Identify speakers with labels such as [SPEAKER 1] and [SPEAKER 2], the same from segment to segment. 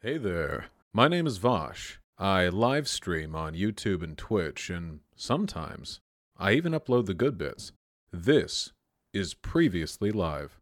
[SPEAKER 1] Hey there. My name is Vaush. I live stream on YouTube and Twitch, and sometimes I even upload the good bits. This is Previously Live.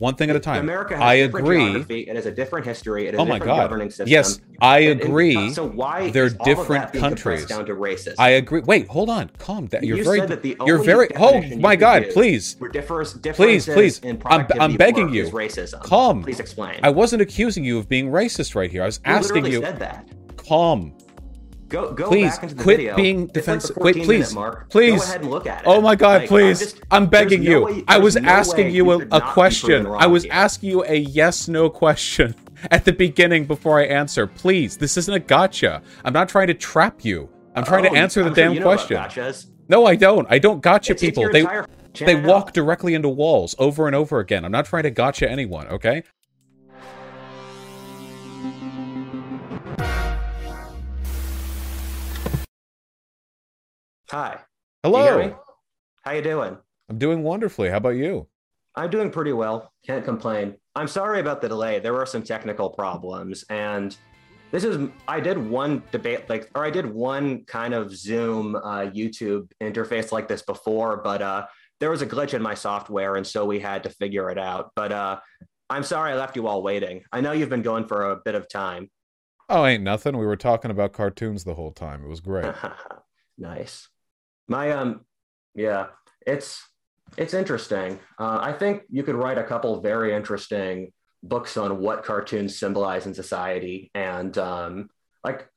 [SPEAKER 2] One thing at a time.
[SPEAKER 3] America has
[SPEAKER 2] I agree.
[SPEAKER 3] It has a different history. It has
[SPEAKER 2] Oh
[SPEAKER 3] a
[SPEAKER 2] my
[SPEAKER 3] different
[SPEAKER 2] God.
[SPEAKER 3] governing system.
[SPEAKER 2] Yes, I
[SPEAKER 3] And- and
[SPEAKER 2] agree.
[SPEAKER 3] So why
[SPEAKER 2] They're
[SPEAKER 3] is all of
[SPEAKER 2] different
[SPEAKER 3] that being compressed
[SPEAKER 2] countries.
[SPEAKER 3] down to racism?
[SPEAKER 2] I agree. Wait, hold on. Calm down. You're
[SPEAKER 3] You
[SPEAKER 2] very.
[SPEAKER 3] said that the
[SPEAKER 2] you're very. Oh my God! Please,
[SPEAKER 3] differs,
[SPEAKER 2] please, please.
[SPEAKER 3] In
[SPEAKER 2] I'm, I'm begging you.
[SPEAKER 3] Racism.
[SPEAKER 2] Calm.
[SPEAKER 3] Please explain.
[SPEAKER 2] I wasn't accusing you of being racist right here. I was
[SPEAKER 3] You
[SPEAKER 2] asking you.
[SPEAKER 3] said that.
[SPEAKER 2] Calm.
[SPEAKER 3] Go, go
[SPEAKER 2] Please
[SPEAKER 3] back into the
[SPEAKER 2] quit
[SPEAKER 3] video.
[SPEAKER 2] being
[SPEAKER 3] like
[SPEAKER 2] defensive.
[SPEAKER 3] 14
[SPEAKER 2] Wait, please,
[SPEAKER 3] mark.
[SPEAKER 2] please.
[SPEAKER 3] Go ahead and look at it.
[SPEAKER 2] Oh my God!
[SPEAKER 3] Like, I'm
[SPEAKER 2] please,
[SPEAKER 3] just-
[SPEAKER 2] I'm, begging
[SPEAKER 3] no
[SPEAKER 2] you.
[SPEAKER 3] way-
[SPEAKER 2] I was
[SPEAKER 3] no
[SPEAKER 2] asking you a, a question. I was
[SPEAKER 3] here.
[SPEAKER 2] asking you a yes/no question at the beginning before I answer. Please, this isn't a gotcha. I'm not trying to trap you. I'm trying
[SPEAKER 3] Oh,
[SPEAKER 2] to answer the
[SPEAKER 3] I'm sure
[SPEAKER 2] damn
[SPEAKER 3] you know
[SPEAKER 2] question.
[SPEAKER 3] gotchas.
[SPEAKER 2] No, I don't. I don't gotcha
[SPEAKER 3] It's-
[SPEAKER 2] people. They they walk directly into walls over and over again. I'm not trying to gotcha anyone, okay?
[SPEAKER 3] Hi.
[SPEAKER 2] Hello.
[SPEAKER 3] You? How you doing?
[SPEAKER 2] I'm doing wonderfully. How about you?
[SPEAKER 3] I'm doing pretty well. Can't complain. I'm sorry about the delay. There were some technical problems, and this is I did one debate like, or I did one kind of Zoom uh, YouTube interface like this before, but uh, there was a glitch in my software, and so we had to figure it out. But uh, I'm sorry I left you all waiting. I know you've been going for a bit of time.
[SPEAKER 2] Oh, ain't nothing. We were talking about cartoons the whole time. It was great.
[SPEAKER 3] nice. My um, yeah, it's it's interesting. Uh, I think you could write a couple very interesting books on what cartoons symbolize in society, and um, like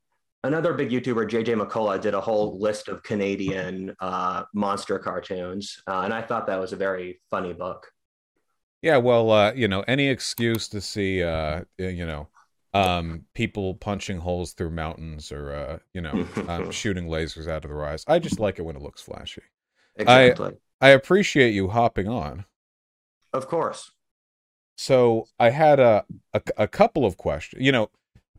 [SPEAKER 3] another big YouTuber, JJ McCullough, did a whole list of Canadian uh, monster cartoons, uh, and I thought that was a very funny book.
[SPEAKER 2] Yeah, well, uh, you know, any excuse to see, uh, you know, um, people punching holes through mountains or, uh, you know, um, shooting lasers out of their eyes. I just like it when it looks flashy.
[SPEAKER 3] Exactly.
[SPEAKER 2] I appreciate you hopping on.
[SPEAKER 3] of course.
[SPEAKER 2] So I had a, a a couple of questions. You know,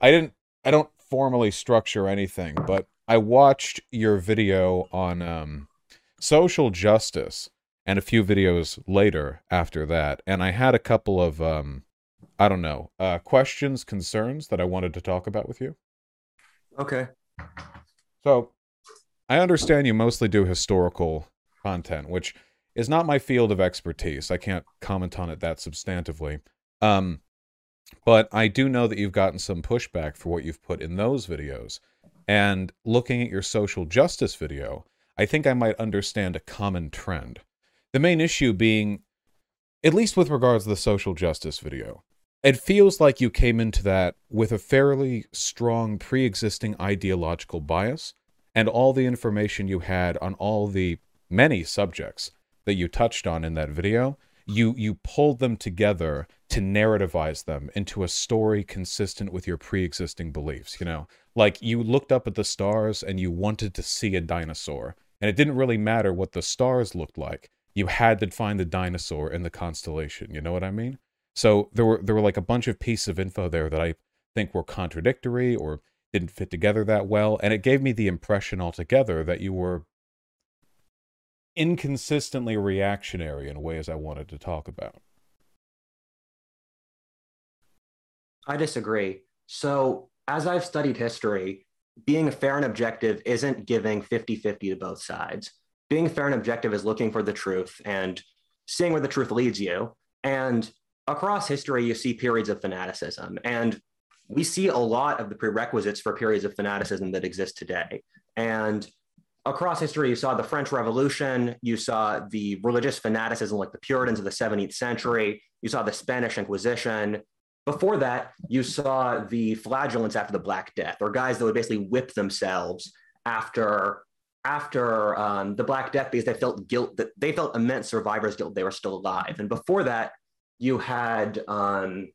[SPEAKER 2] I didn't I don't formally structure anything, but I watched your video on um, social justice and a few videos later after that, and I had a couple of um, I don't know uh, questions, concerns that I wanted to talk about with you.
[SPEAKER 3] Okay.
[SPEAKER 2] So I understand you mostly do historical content, which is not my field of expertise. I can't comment on it that substantively. Um, but I do know that you've gotten some pushback for what you've put in those videos. And looking at your social justice video, I think I might understand a common trend. The main issue being, at least with regards to the social justice video, it feels like you came into that with a fairly strong pre existing ideological bias, and all the information you had on all the many subjects that you touched on in that video, you, you pulled them together to narrativize them into a story consistent with your pre existing beliefs. You know, like you looked up at the stars and you wanted to see a dinosaur, and it didn't really matter what the stars looked like. You had to find the dinosaur in the constellation. You know what I mean? So there were there were like a bunch of pieces of info there that I think were contradictory or didn't fit together that well, and it gave me the impression altogether that you were inconsistently reactionary in ways I wanted to talk about.
[SPEAKER 3] I disagree. So, as I've studied history, being fair and objective isn't giving 50 50 to both sides. Being fair and objective is looking for the truth and seeing where the truth leads you. And across history, you see periods of fanaticism. And we see a lot of the prerequisites for periods of fanaticism that exist today. And across history, you saw the French Revolution, you saw the religious fanaticism like the Puritans of the 17th century, you saw the Spanish Inquisition, before that, you saw the flagellants after the Black Death, or guys that would basically whip themselves after after um, the Black Death because they felt guilt that they felt immense survivor's guilt they were still alive. And before that, you had um,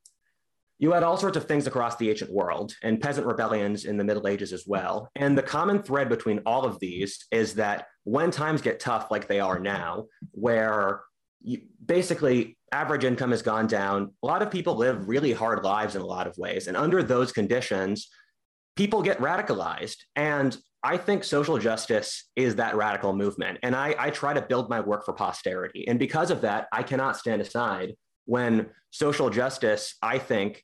[SPEAKER 3] you had all sorts of things across the ancient world and peasant rebellions in the Middle Ages as well. And the common thread between all of these is that when times get tough, like they are now, where you, basically average income has gone down. A lot of people live really hard lives in a lot of ways. And under those conditions, people get radicalized. And I think social justice is that radical movement. And I, I try to build my work for posterity. And because of that, I cannot stand aside when social justice, I think,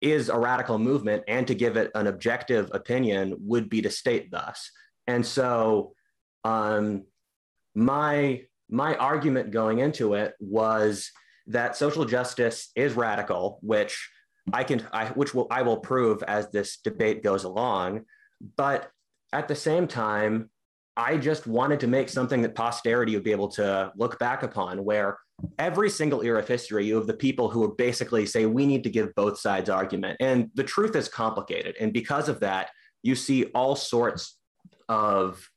[SPEAKER 3] is a radical movement and to give it an objective opinion would be to state thus. And so um, my my argument going into it was that social justice is radical, which I can I which will I will prove as this debate goes along. But at the same time, I just wanted to make something that posterity would be able to look back upon where every single era of history, you have the people who would basically say, we need to give both sides argument. And the truth is complicated. And because of that, you see all sorts of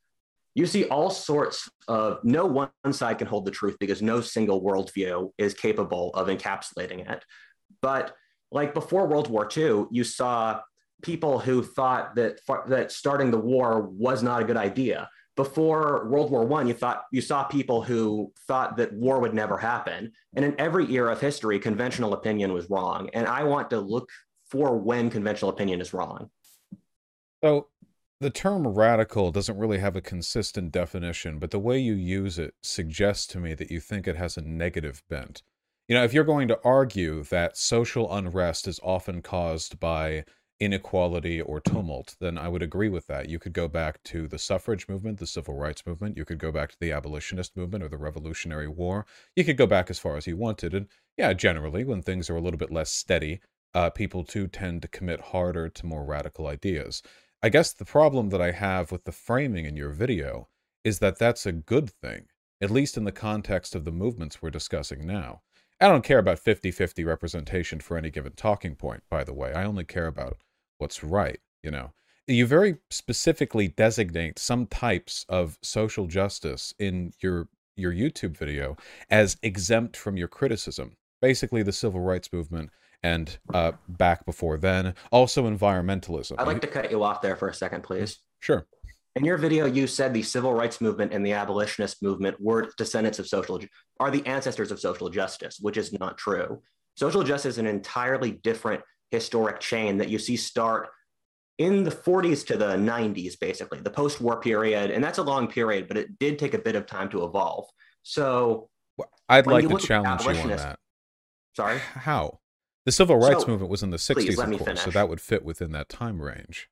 [SPEAKER 3] you see all sorts of no one side can hold the truth because no single worldview is capable of encapsulating it. But like before World War II, you saw people who thought that that starting the war was not a good idea before World War One, you thought you saw people who thought that war would never happen. And in every era of history, conventional opinion was wrong. And I want to look for when conventional opinion is wrong.
[SPEAKER 2] So the term radical doesn't really have a consistent definition, but the way you use it suggests to me that you think it has a negative bent. You know, if you're going to argue that social unrest is often caused by inequality or tumult, then I would agree with that. You could go back to the suffrage movement, the civil rights movement. You could go back to the abolitionist movement or the Revolutionary War. You could go back as far as you wanted. And yeah, generally, when things are a little bit less steady, uh, people too tend to commit harder to more radical ideas. I guess the problem that I have with the framing in your video is that that's a good thing, at least in the context of the movements we're discussing now. I don't care about 50 50 representation for any given talking point, by the way. I only care about what's right, you know. You very specifically designate some types of social justice in your your YouTube video as exempt from your criticism. Basically, the civil rights movement and uh, back before then, also environmentalism.
[SPEAKER 3] I'd like to cut you off there for a second, please.
[SPEAKER 2] Sure.
[SPEAKER 3] In your video, you said the civil rights movement and the abolitionist movement were descendants of social, are the ancestors of social justice, which is not true. Social justice is an entirely different historic chain that you see start in the 40s to the 90s, basically, the post war period. And that's a long period, but it did take a bit of time to evolve. So
[SPEAKER 2] I'd like to challenge you on that.
[SPEAKER 3] Sorry?
[SPEAKER 2] How? The civil rights so, movement was in the 60s, please, of course, finish. so that would fit within that time range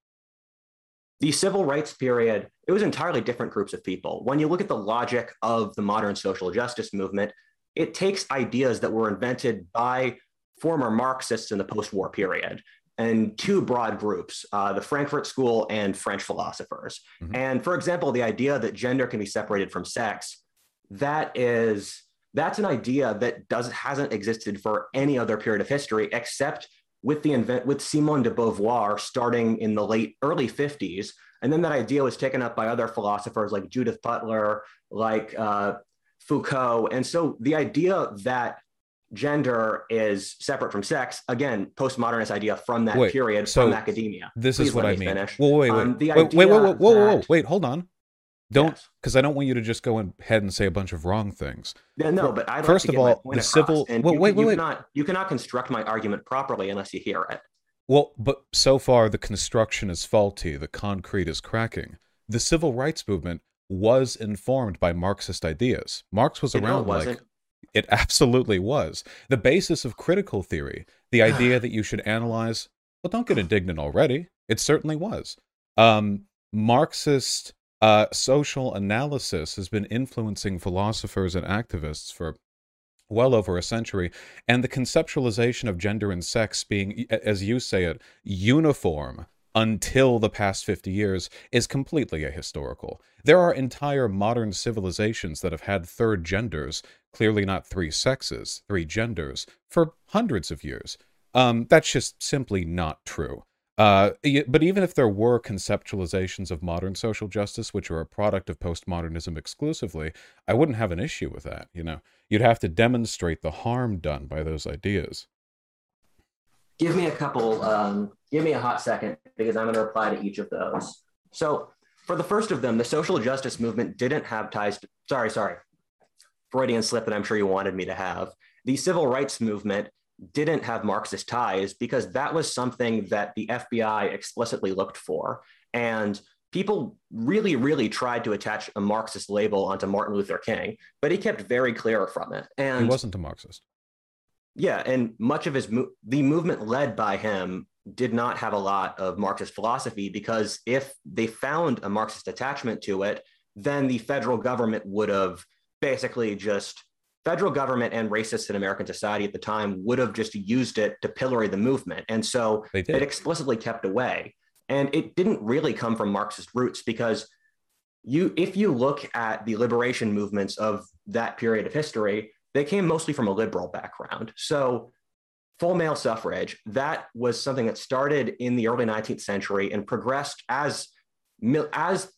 [SPEAKER 3] the civil rights period, it was entirely different groups of people. When you look at the logic of the modern social justice movement, it takes ideas that were invented by former Marxists in the post war period and two broad groups uh, the Frankfurt School and French philosophers. Mm-hmm. And for example, the idea that gender can be separated from sex, that is. That's an idea that does hasn't existed for any other period of history except with the invent with Simone de Beauvoir starting in the late early 50s. And then that idea was taken up by other philosophers like Judith Butler, like uh, Foucault. And so the idea that gender is separate from sex, again, postmodernist idea from that wait, period, so from academia.
[SPEAKER 2] This Please is what I mean. Finish. Well, wait, wait, um, wait, wait, wait, wait, whoa, whoa, whoa, wait, hold on. Don't, because yes. I don't want you to just go ahead and say a bunch of wrong things.
[SPEAKER 3] Yeah, no, but I'd
[SPEAKER 2] first of all, the civil.
[SPEAKER 3] And
[SPEAKER 2] well,
[SPEAKER 3] you,
[SPEAKER 2] wait, wait,
[SPEAKER 3] you
[SPEAKER 2] wait.
[SPEAKER 3] Cannot, you cannot construct my argument properly unless you hear it.
[SPEAKER 2] Well, but so far the construction is faulty. The concrete is cracking. The civil rights movement was informed by Marxist ideas. Marx was around
[SPEAKER 3] know,
[SPEAKER 2] like it absolutely was. The basis of critical theory, the idea that you should analyze. Well, don't get indignant already. It certainly was. Um, Marxist uh, social analysis has been influencing philosophers and activists for well over a century, and the conceptualization of gender and sex being, as you say it, uniform until the past 50 years is completely ahistorical. There are entire modern civilizations that have had third genders, clearly not three sexes, three genders, for hundreds of years. Um, that's just simply not true. Uh, but even if there were conceptualizations of modern social justice, which are a product of postmodernism exclusively, I wouldn't have an issue with that. You know, you'd have to demonstrate the harm done by those ideas.
[SPEAKER 3] Give me a couple. Um, give me a hot second because I'm going to reply to each of those. So, for the first of them, the social justice movement didn't have ties. To, sorry, sorry, Freudian slip that I'm sure you wanted me to have. The civil rights movement didn't have Marxist ties because that was something that the FBI explicitly looked for. And people really, really tried to attach a Marxist label onto Martin Luther King, but he kept very clear from it. And
[SPEAKER 2] he wasn't a Marxist.
[SPEAKER 3] yeah, and much of his mo- the movement led by him did not have a lot of Marxist philosophy because if they found a Marxist attachment to it, then the federal government would have basically just federal government and racists in American society at the time would have just used it to pillory the movement. And so it explicitly kept away. And it didn't really come from Marxist roots because you if you look at the liberation movements of that period of history, they came mostly from a liberal background. So full male suffrage, that was something that started in the early 19th century and progressed as as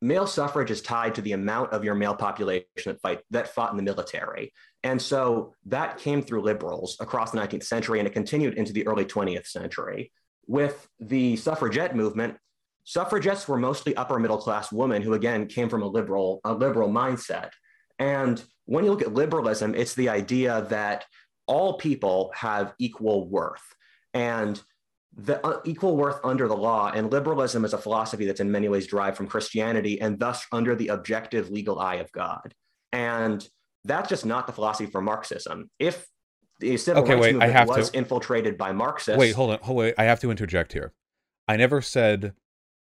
[SPEAKER 3] male suffrage is tied to the amount of your male population that fight that fought in the military. And so that came through liberals across the 19th century and it continued into the early 20th century with the suffragette movement. Suffragettes were mostly upper middle class women who again came from a liberal a liberal mindset. And when you look at liberalism it's the idea that all people have equal worth. And the uh, equal worth under the law and liberalism is a philosophy that's in many ways derived from christianity and thus under the objective legal eye of god. And that's just not the philosophy for marxism. If the civil okay, rights wait, movement I have was to... infiltrated by marxists
[SPEAKER 2] wait hold on hold wait i have to interject here. I never said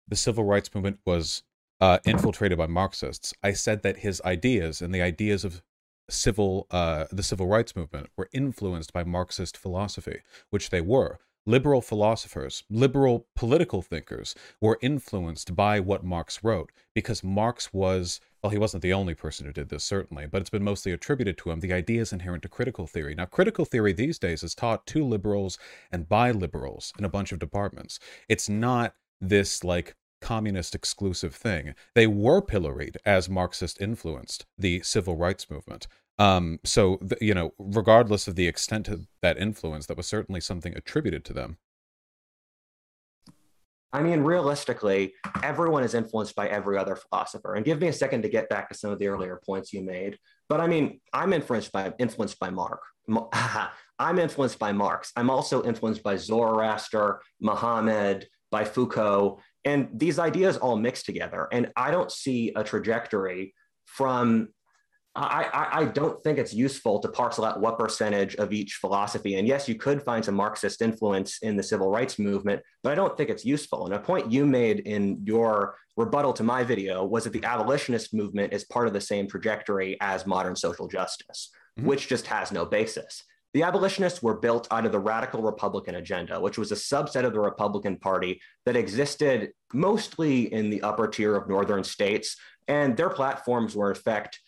[SPEAKER 2] the civil rights movement was uh, infiltrated by marxists. I said that his ideas and the ideas of civil uh, the civil rights movement were influenced by marxist philosophy which they were liberal philosophers, liberal political thinkers were influenced by what Marx wrote because Marx was, well, he wasn't the only person who did this, certainly, but it's been mostly attributed to him. The ideas inherent to critical theory. Now, critical theory these days is taught to liberals and by liberals in a bunch of departments. It's not this like communist exclusive thing. They were pilloried as Marxist influenced the civil rights movement. Um, so the, you know, regardless of the extent of that influence, that was certainly something attributed to them.
[SPEAKER 3] I mean, realistically, everyone is influenced by every other philosopher. And give me a second to get back to some of the earlier points you made. But I mean, I'm influenced by influenced by Mark. I'm influenced by Marx. I'm also influenced by Zoroaster, Muhammad, by Foucault, and these ideas all mix together. And I don't see a trajectory from I, I, don't think it's useful to parcel out what percentage of each philosophy. And yes, you could find some Marxist influence in the civil rights movement, but I don't think it's useful. And a point you made in your rebuttal to my video was that the abolitionist movement is part of the same trajectory as modern social justice, mm-hmm. which just has no basis. The abolitionists were built out of the radical Republican agenda, which was a subset of the Republican Party that existed mostly in the upper tier of northern states. And their platforms were, in fact,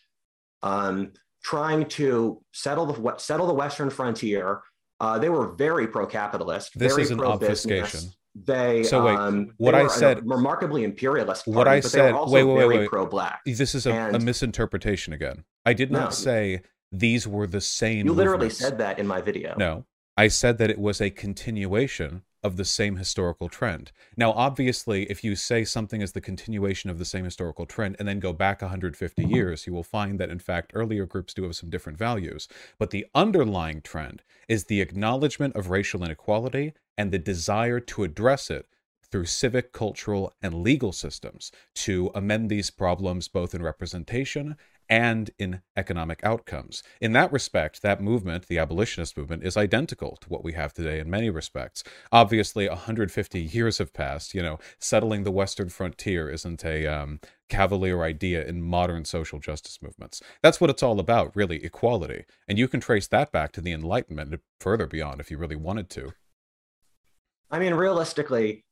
[SPEAKER 3] um, trying to settle the settle the western frontier. Uh, they were very pro-capitalist.
[SPEAKER 2] This
[SPEAKER 3] very
[SPEAKER 2] is an obfuscation.
[SPEAKER 3] They
[SPEAKER 2] so wait,
[SPEAKER 3] um,
[SPEAKER 2] what I said
[SPEAKER 3] remarkably imperialist. Party,
[SPEAKER 2] what I said, wait, wait, wait, wait,
[SPEAKER 3] pro-black.
[SPEAKER 2] This is a, and, a, misinterpretation again. I did not no, say these were the same.
[SPEAKER 3] You literally
[SPEAKER 2] movements.
[SPEAKER 3] said that in my video.
[SPEAKER 2] No, I said that it was a continuation of the same historical trend. Now, obviously, if you say something is the continuation of the same historical trend and then go back 150 mm-hmm. years, you will find that, in fact, earlier groups do have some different values. But the underlying trend is the acknowledgement of racial inequality and the desire to address it through civic, cultural, and legal systems to amend these problems both in representation and in economic outcomes. In that respect, that movement, the abolitionist movement, is identical to what we have today in many respects. Obviously, 150 years have passed. You know, settling the Western frontier isn't a um, cavalier idea in modern social justice movements. That's what it's all about, really, equality. And you can trace that back to the Enlightenment further beyond if you really wanted to.
[SPEAKER 3] I mean, realistically,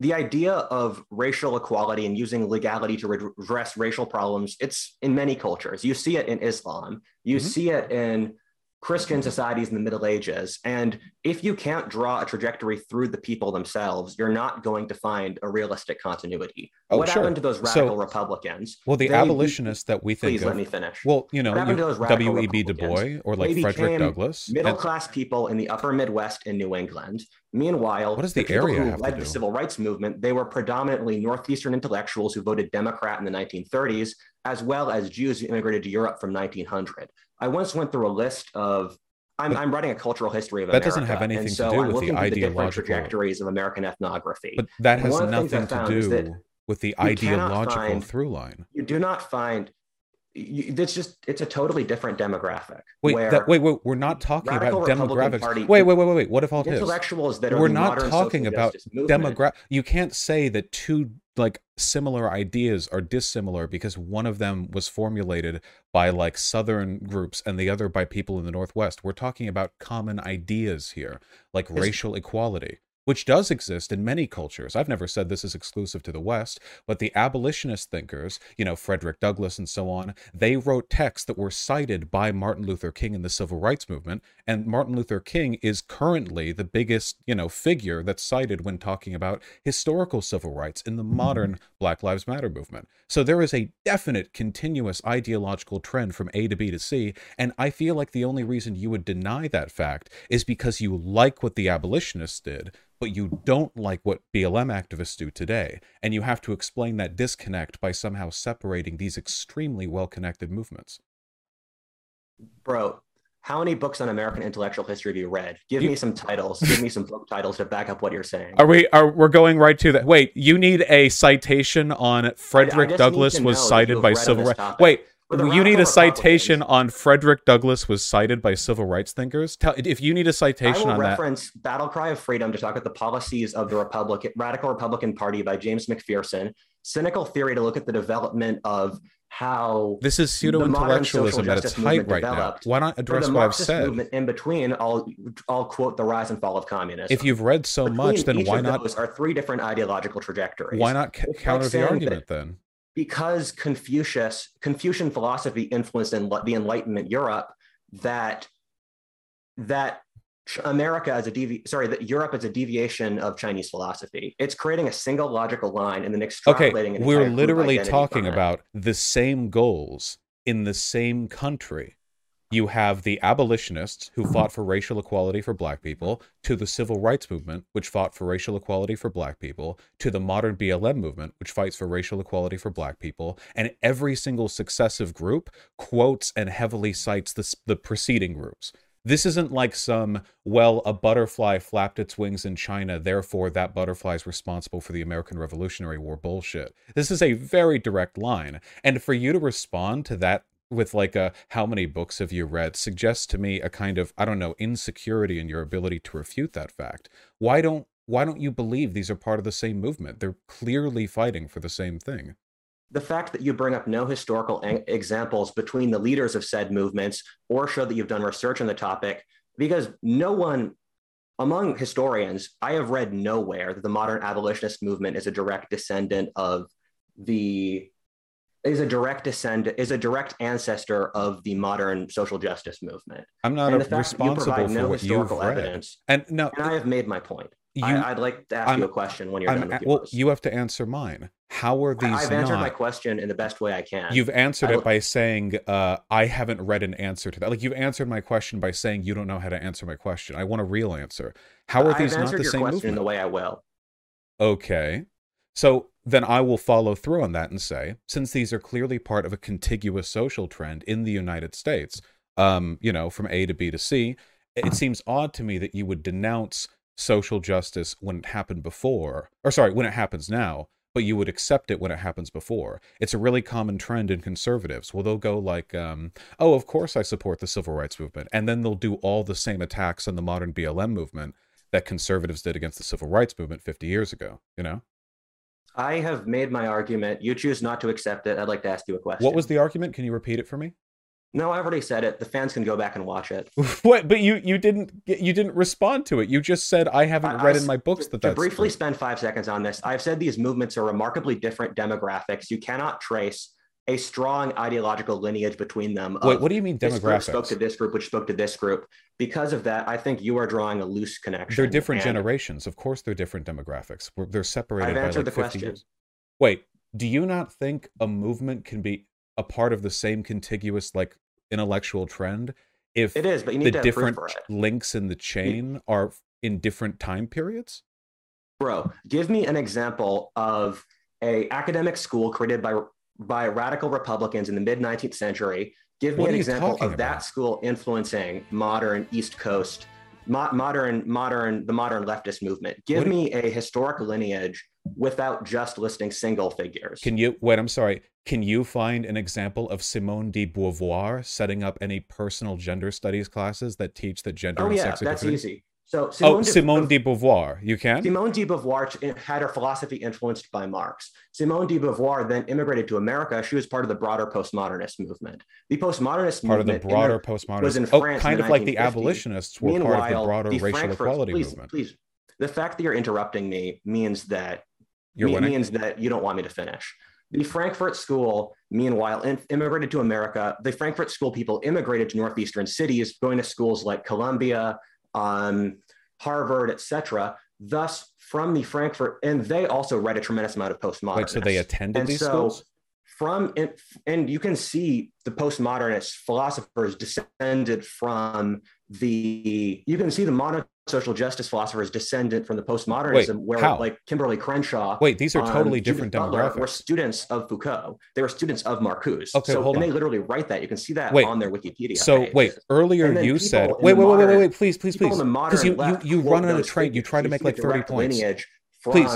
[SPEAKER 3] the idea of racial equality and using legality to address racial problems it's in many cultures you see it in islam you mm-hmm. see it in Christian societies in the Middle Ages. And if you can't draw a trajectory through the people themselves, you're not going to find a realistic continuity. Oh, what sure. happened to those radical so, Republicans?
[SPEAKER 2] Well, the they, abolitionists that we think
[SPEAKER 3] please
[SPEAKER 2] of,
[SPEAKER 3] let me finish.
[SPEAKER 2] Well, you know, W.E.B. Du Bois or like Frederick Douglass.
[SPEAKER 3] Middle class people in the upper Midwest in New England. Meanwhile,
[SPEAKER 2] what is the, the people area
[SPEAKER 3] who led the civil rights movement, they were predominantly Northeastern intellectuals who voted Democrat in the 1930s, as well as Jews who immigrated to Europe from 1900. I once went through a list of. I'm, I'm writing a cultural history of
[SPEAKER 2] that America, doesn't have anything so to do I'm with the ideological
[SPEAKER 3] the trajectories of American ethnography.
[SPEAKER 2] But that has nothing to do with the ideological
[SPEAKER 3] find,
[SPEAKER 2] through line.
[SPEAKER 3] You do not find it's just it's a totally different demographic.
[SPEAKER 2] Wait, that, wait, wait, we're not talking about demographics. Party, wait, wait, wait, wait, wait. What if all
[SPEAKER 3] intellectuals that
[SPEAKER 2] we're not talking about demographic? You can't say that two like similar ideas are dissimilar because one of them was formulated by like southern groups and the other by people in the northwest. We're talking about common ideas here, like it's, racial equality which does exist in many cultures. I've never said this is exclusive to the West, but the abolitionist thinkers, you know, Frederick Douglass and so on, they wrote texts that were cited by Martin Luther King in the civil rights movement. And Martin Luther King is currently the biggest, you know, figure that's cited when talking about historical civil rights in the mm-hmm. modern Black Lives Matter movement. So there is a definite continuous ideological trend from A to B to C. And I feel like the only reason you would deny that fact is because you like what the abolitionists did but you don't like what BLM activists do today. And you have to explain that disconnect by somehow separating these extremely well connected movements.
[SPEAKER 3] Bro, how many books on American intellectual history have you read? Give you, me some titles. Give me some book titles to back up what you're saying.
[SPEAKER 2] Are we are we're going right to that? Wait, you need a citation on Frederick I, I Douglass was cited by civil rights. Wait, you need a citation on Frederick Douglass was cited by civil rights thinkers. Tell if you need a citation on
[SPEAKER 3] reference that. Battle Cry of Freedom to talk about the policies of the Republican Radical Republican Party by James McPherson. Cynical Theory to look at the development of how
[SPEAKER 2] this is pseudo intellectualism at its height right now. Why not address what I've said?
[SPEAKER 3] in between, I'll I'll quote the rise and fall of communism.
[SPEAKER 2] If you've read so between much, then why not?
[SPEAKER 3] Those are three different ideological trajectories.
[SPEAKER 2] Why not counter like the argument then?
[SPEAKER 3] Because Confucius, Confucian philosophy influenced in the Enlightenment Europe, that that America as a devi- sorry that Europe is a deviation of Chinese philosophy. It's creating a single logical line and then extrapolating.
[SPEAKER 2] Okay, we're literally talking about the same goals in the same country you have the abolitionists who fought for racial equality for black people, to the civil rights movement, which fought for racial equality for black people, to the modern BLM movement, which fights for racial equality for black people. And every single successive group quotes and heavily cites the, the preceding groups. This isn't like some, well, a butterfly flapped its wings in China, therefore that butterfly is responsible for the American Revolutionary War bullshit. This is a very direct line. And for you to respond to that with like a how many books have you read? suggests to me a kind of i don't know insecurity in your ability to refute that fact. Why don't why don't you believe these are part of the same movement? They're clearly fighting for the same thing.
[SPEAKER 3] The fact that you bring up no historical examples between the leaders of said movements or show that you've done research on the topic because no one among historians i have read nowhere that the modern abolitionist movement is a direct descendant of the is a direct descendant is a direct ancestor of the modern social justice movement.
[SPEAKER 2] I'm not and the fact responsible that you provide no historical evidence. And no,
[SPEAKER 3] and I have made my point. You, I, would like to ask I'm, you a question when you're I'm, done with
[SPEAKER 2] yours. Well, you have to answer mine. How are these?
[SPEAKER 3] I've answered
[SPEAKER 2] not...
[SPEAKER 3] my question in the best way I can.
[SPEAKER 2] You've answered it by saying, uh, "I haven't read an answer to that." Like you've answered my question by saying you don't know how to answer my question. I want a real answer. How are these not the same
[SPEAKER 3] question
[SPEAKER 2] movement?
[SPEAKER 3] In the way I will.
[SPEAKER 2] Okay, so then I will follow through on that and say, since these are clearly part of a contiguous social trend in the United States, um, you know, from A to B to C, it seems odd to me that you would denounce social justice when it happened before, or sorry, when it happens now, but you would accept it when it happens before. It's a really common trend in conservatives. Well, they'll go like, um, oh, of course I support the civil rights movement. And then they'll do all the same attacks on the modern BLM movement that conservatives did against the civil rights movement 50 years ago, you know?
[SPEAKER 3] I have made my argument. You choose not to accept it. I'd like to ask you a question.
[SPEAKER 2] What was the argument? Can you repeat it for me?
[SPEAKER 3] No, I've already said it. The fans can go back and watch it.
[SPEAKER 2] what? But you you didn't you didn't respond to it. You just said I haven't I, read I, in my books
[SPEAKER 3] to,
[SPEAKER 2] that.
[SPEAKER 3] To briefly true. spend five seconds on this, I've said these movements are remarkably different demographics. You cannot trace a strong ideological lineage between them.
[SPEAKER 2] Wait, what do you mean demographics?
[SPEAKER 3] spoke to this group, which spoke to this group. Because of that, I think you are drawing a loose connection.
[SPEAKER 2] They're different generations. Of course, they're different demographics. They're separated
[SPEAKER 3] I've
[SPEAKER 2] by like
[SPEAKER 3] the
[SPEAKER 2] 50
[SPEAKER 3] question.
[SPEAKER 2] years. Wait, do you not think a movement can be a part of the same contiguous like intellectual trend if
[SPEAKER 3] it is, but you need
[SPEAKER 2] the different links in the chain are in different time periods?
[SPEAKER 3] Bro, give me an example of a academic school created by by radical Republicans in the mid 19th century. Give me
[SPEAKER 2] what
[SPEAKER 3] an example of
[SPEAKER 2] about?
[SPEAKER 3] that school influencing modern East Coast mo- modern modern the modern leftist movement. Give
[SPEAKER 2] What
[SPEAKER 3] me a historic lineage without just listing single figures.
[SPEAKER 2] Can you wait? I'm sorry. Can you find an example of Simone de Beauvoir setting up any personal gender studies classes that teach that gender
[SPEAKER 3] oh
[SPEAKER 2] and
[SPEAKER 3] yeah,
[SPEAKER 2] sex
[SPEAKER 3] that's easy. So
[SPEAKER 2] oh,
[SPEAKER 3] Simone de,
[SPEAKER 2] Simone de Beauvoir. You can.
[SPEAKER 3] Simone de Beauvoir eh, had her philosophy influenced by Marx. Simone de Beauvoir then immigrated to America. She was part of the broader postmodernist movement. The postmodernist
[SPEAKER 2] part of the broader postmodernist.
[SPEAKER 3] was in
[SPEAKER 2] oh,
[SPEAKER 3] France
[SPEAKER 2] kind
[SPEAKER 3] the
[SPEAKER 2] of like the abolitionists were part of the broader
[SPEAKER 3] the
[SPEAKER 2] racial
[SPEAKER 3] Frankfurt-
[SPEAKER 2] equality
[SPEAKER 3] please,
[SPEAKER 2] movement.
[SPEAKER 3] Please, the fact that you're interrupting me means that
[SPEAKER 2] You're
[SPEAKER 3] me- means that you don't want me to finish. The Frankfurt School, meanwhile, in, immigrated to America. The Frankfurt School people immigrated to northeastern cities, going to schools like Columbia, um, Harvard, etc. Thus, from the Frankfurt, and they also read a tremendous amount of postmodernists.
[SPEAKER 2] Wait, so they attended
[SPEAKER 3] And
[SPEAKER 2] these
[SPEAKER 3] so
[SPEAKER 2] schools?
[SPEAKER 3] from and, and you can see the postmodernist philosophers descended from the you can see the modern social justice philosophers descendant from the postmodernism where
[SPEAKER 2] how?
[SPEAKER 3] like kimberly crenshaw
[SPEAKER 2] Wait, these are
[SPEAKER 3] um,
[SPEAKER 2] totally
[SPEAKER 3] Judith
[SPEAKER 2] different
[SPEAKER 3] Butler were students of foucault they were students of marcuse
[SPEAKER 2] Okay,
[SPEAKER 3] so
[SPEAKER 2] hold
[SPEAKER 3] and
[SPEAKER 2] on.
[SPEAKER 3] they literally write that you can see that
[SPEAKER 2] Wait,
[SPEAKER 3] on their wikipedia
[SPEAKER 2] So
[SPEAKER 3] page.
[SPEAKER 2] wait, earlier you said wait, wait, wait, wait, wait, wait, please, please, please, because
[SPEAKER 3] modern
[SPEAKER 2] you you you run on a train. You try to make like thirty points.
[SPEAKER 3] lineage from
[SPEAKER 2] Please.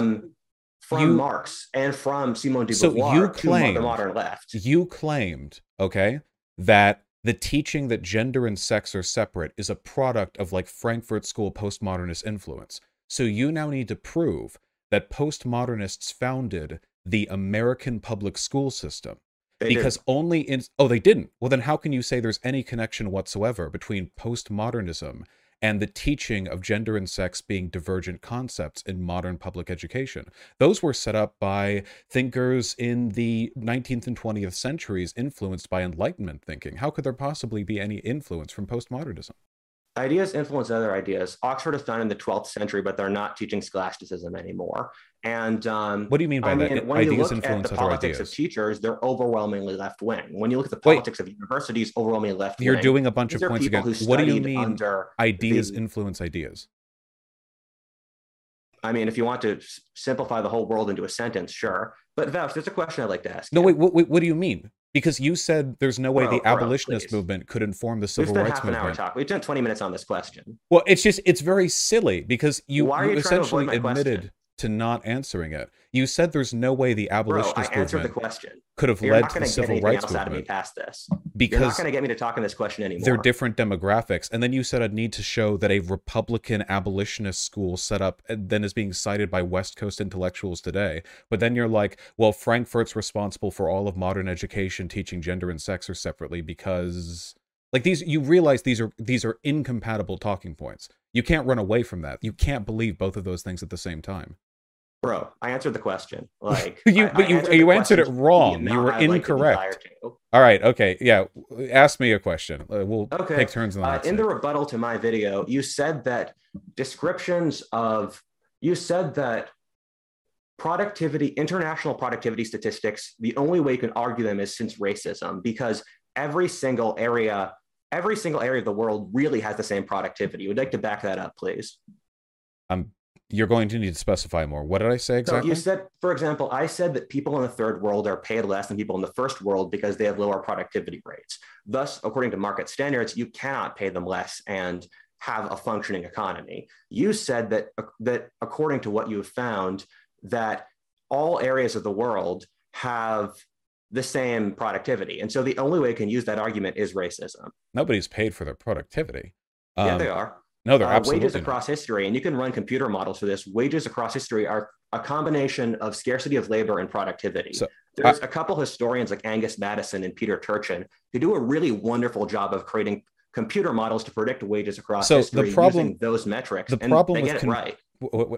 [SPEAKER 3] from
[SPEAKER 2] You-
[SPEAKER 3] marx and from simone de
[SPEAKER 2] So
[SPEAKER 3] beauvoir
[SPEAKER 2] you
[SPEAKER 3] to
[SPEAKER 2] claimed-
[SPEAKER 3] the modern left
[SPEAKER 2] You claimed, okay, that the teaching that gender and sex are separate is a product of like Frankfurt School postmodernist influence. So you now need to prove that postmodernists founded the American public school system.
[SPEAKER 3] They
[SPEAKER 2] because only in oh they didn't well then how can you say there's any connection whatsoever between postmodernism and the teaching of gender and sex being divergent concepts in modern public education those were set up by thinkers in the 19th and 20th centuries influenced by enlightenment thinking how could there possibly be any influence from postmodernism
[SPEAKER 3] ideas influence other ideas. Oxford is founded in the 12th century, but they're not teaching scholasticism anymore. And um,
[SPEAKER 2] what do you mean by
[SPEAKER 3] I
[SPEAKER 2] that
[SPEAKER 3] mean,
[SPEAKER 2] It-
[SPEAKER 3] when you
[SPEAKER 2] ideas
[SPEAKER 3] look at the politics
[SPEAKER 2] ideas
[SPEAKER 3] of teachers, they're overwhelmingly left wing. When you look at the
[SPEAKER 2] Wait.
[SPEAKER 3] politics of universities, overwhelmingly left wing.
[SPEAKER 2] you're doing a bunch
[SPEAKER 3] These
[SPEAKER 2] of points again what do you mean
[SPEAKER 3] under
[SPEAKER 2] ideas
[SPEAKER 3] the-
[SPEAKER 2] influence ideas
[SPEAKER 3] I mean, if you want to simplify the whole world into a sentence, sure. But Vaush, there's a question I'd like to ask.
[SPEAKER 2] No,
[SPEAKER 3] you.
[SPEAKER 2] wait, what, what, what do you mean? Because you said there's no way
[SPEAKER 3] Bro,
[SPEAKER 2] the abolitionist
[SPEAKER 3] please.
[SPEAKER 2] movement could inform the
[SPEAKER 3] We've
[SPEAKER 2] civil
[SPEAKER 3] spent
[SPEAKER 2] rights
[SPEAKER 3] half an hour
[SPEAKER 2] movement.
[SPEAKER 3] talking. We've done 20 minutes on this question.
[SPEAKER 2] Well, it's just it's very silly because you,
[SPEAKER 3] Why are
[SPEAKER 2] you
[SPEAKER 3] you trying to avoid
[SPEAKER 2] essentially
[SPEAKER 3] my
[SPEAKER 2] admitted
[SPEAKER 3] question?
[SPEAKER 2] To not answering it. You said there's no way the abolitionist
[SPEAKER 3] Bro, I answered the question.
[SPEAKER 2] could have
[SPEAKER 3] You're
[SPEAKER 2] led
[SPEAKER 3] not
[SPEAKER 2] to
[SPEAKER 3] going
[SPEAKER 2] the
[SPEAKER 3] to get
[SPEAKER 2] civil
[SPEAKER 3] anything
[SPEAKER 2] rights
[SPEAKER 3] else out of me
[SPEAKER 2] movement
[SPEAKER 3] past this. Because You're not going to get me to talk on this question anymore.
[SPEAKER 2] they're different demographics. And then you said I'd need to show that a Republican abolitionist school set up and then is being cited by West Coast intellectuals today. But then you're like, well, Frankfurt's responsible for all of modern education, teaching gender and sex are separately because like these you realize these are these are incompatible talking points. You can't run away from that. You can't believe both of those things at the same time.
[SPEAKER 3] Bro, I answered the question. Like,
[SPEAKER 2] You-
[SPEAKER 3] I-
[SPEAKER 2] but you-
[SPEAKER 3] answered
[SPEAKER 2] you answered it
[SPEAKER 3] question to the
[SPEAKER 2] wrong. You were
[SPEAKER 3] like
[SPEAKER 2] incorrect. All right, okay. Yeah, ask me a question. Uh, We'll
[SPEAKER 3] Okay.
[SPEAKER 2] take turns in the
[SPEAKER 3] Uh, in the rebuttal to my video, you said that descriptions of you said that productivity, international productivity statistics, the only way you can argue them is since racism, because every single area, every single area of the world really has the same productivity. Would you like to back that up, please?
[SPEAKER 2] Um, you're going to need to specify more. What did I say
[SPEAKER 3] So
[SPEAKER 2] exactly?
[SPEAKER 3] you said, for example, I said that people in the third world are paid less than people in the first world because they have lower productivity rates. Thus, according to market standards, you cannot pay them less and have a functioning economy. You said that that according to what you have found, that all areas of the world have the same productivity. And so the only way you can use that argument is racism.
[SPEAKER 2] Nobody's paid for their productivity. Um,
[SPEAKER 3] yeah, they are.
[SPEAKER 2] No, they're
[SPEAKER 3] Uh,
[SPEAKER 2] absolutely
[SPEAKER 3] wages
[SPEAKER 2] not.
[SPEAKER 3] across history, and you can run computer models for this. Wages across history are a combination of scarcity of labor and productivity.
[SPEAKER 2] So,
[SPEAKER 3] There's a couple historians like Angus Maddison and Peter Turchin who do a really wonderful job of creating computer models to predict wages across
[SPEAKER 2] So the
[SPEAKER 3] history
[SPEAKER 2] problem-
[SPEAKER 3] using those metrics.
[SPEAKER 2] the
[SPEAKER 3] and
[SPEAKER 2] problem
[SPEAKER 3] they
[SPEAKER 2] with
[SPEAKER 3] get
[SPEAKER 2] con-
[SPEAKER 3] it right.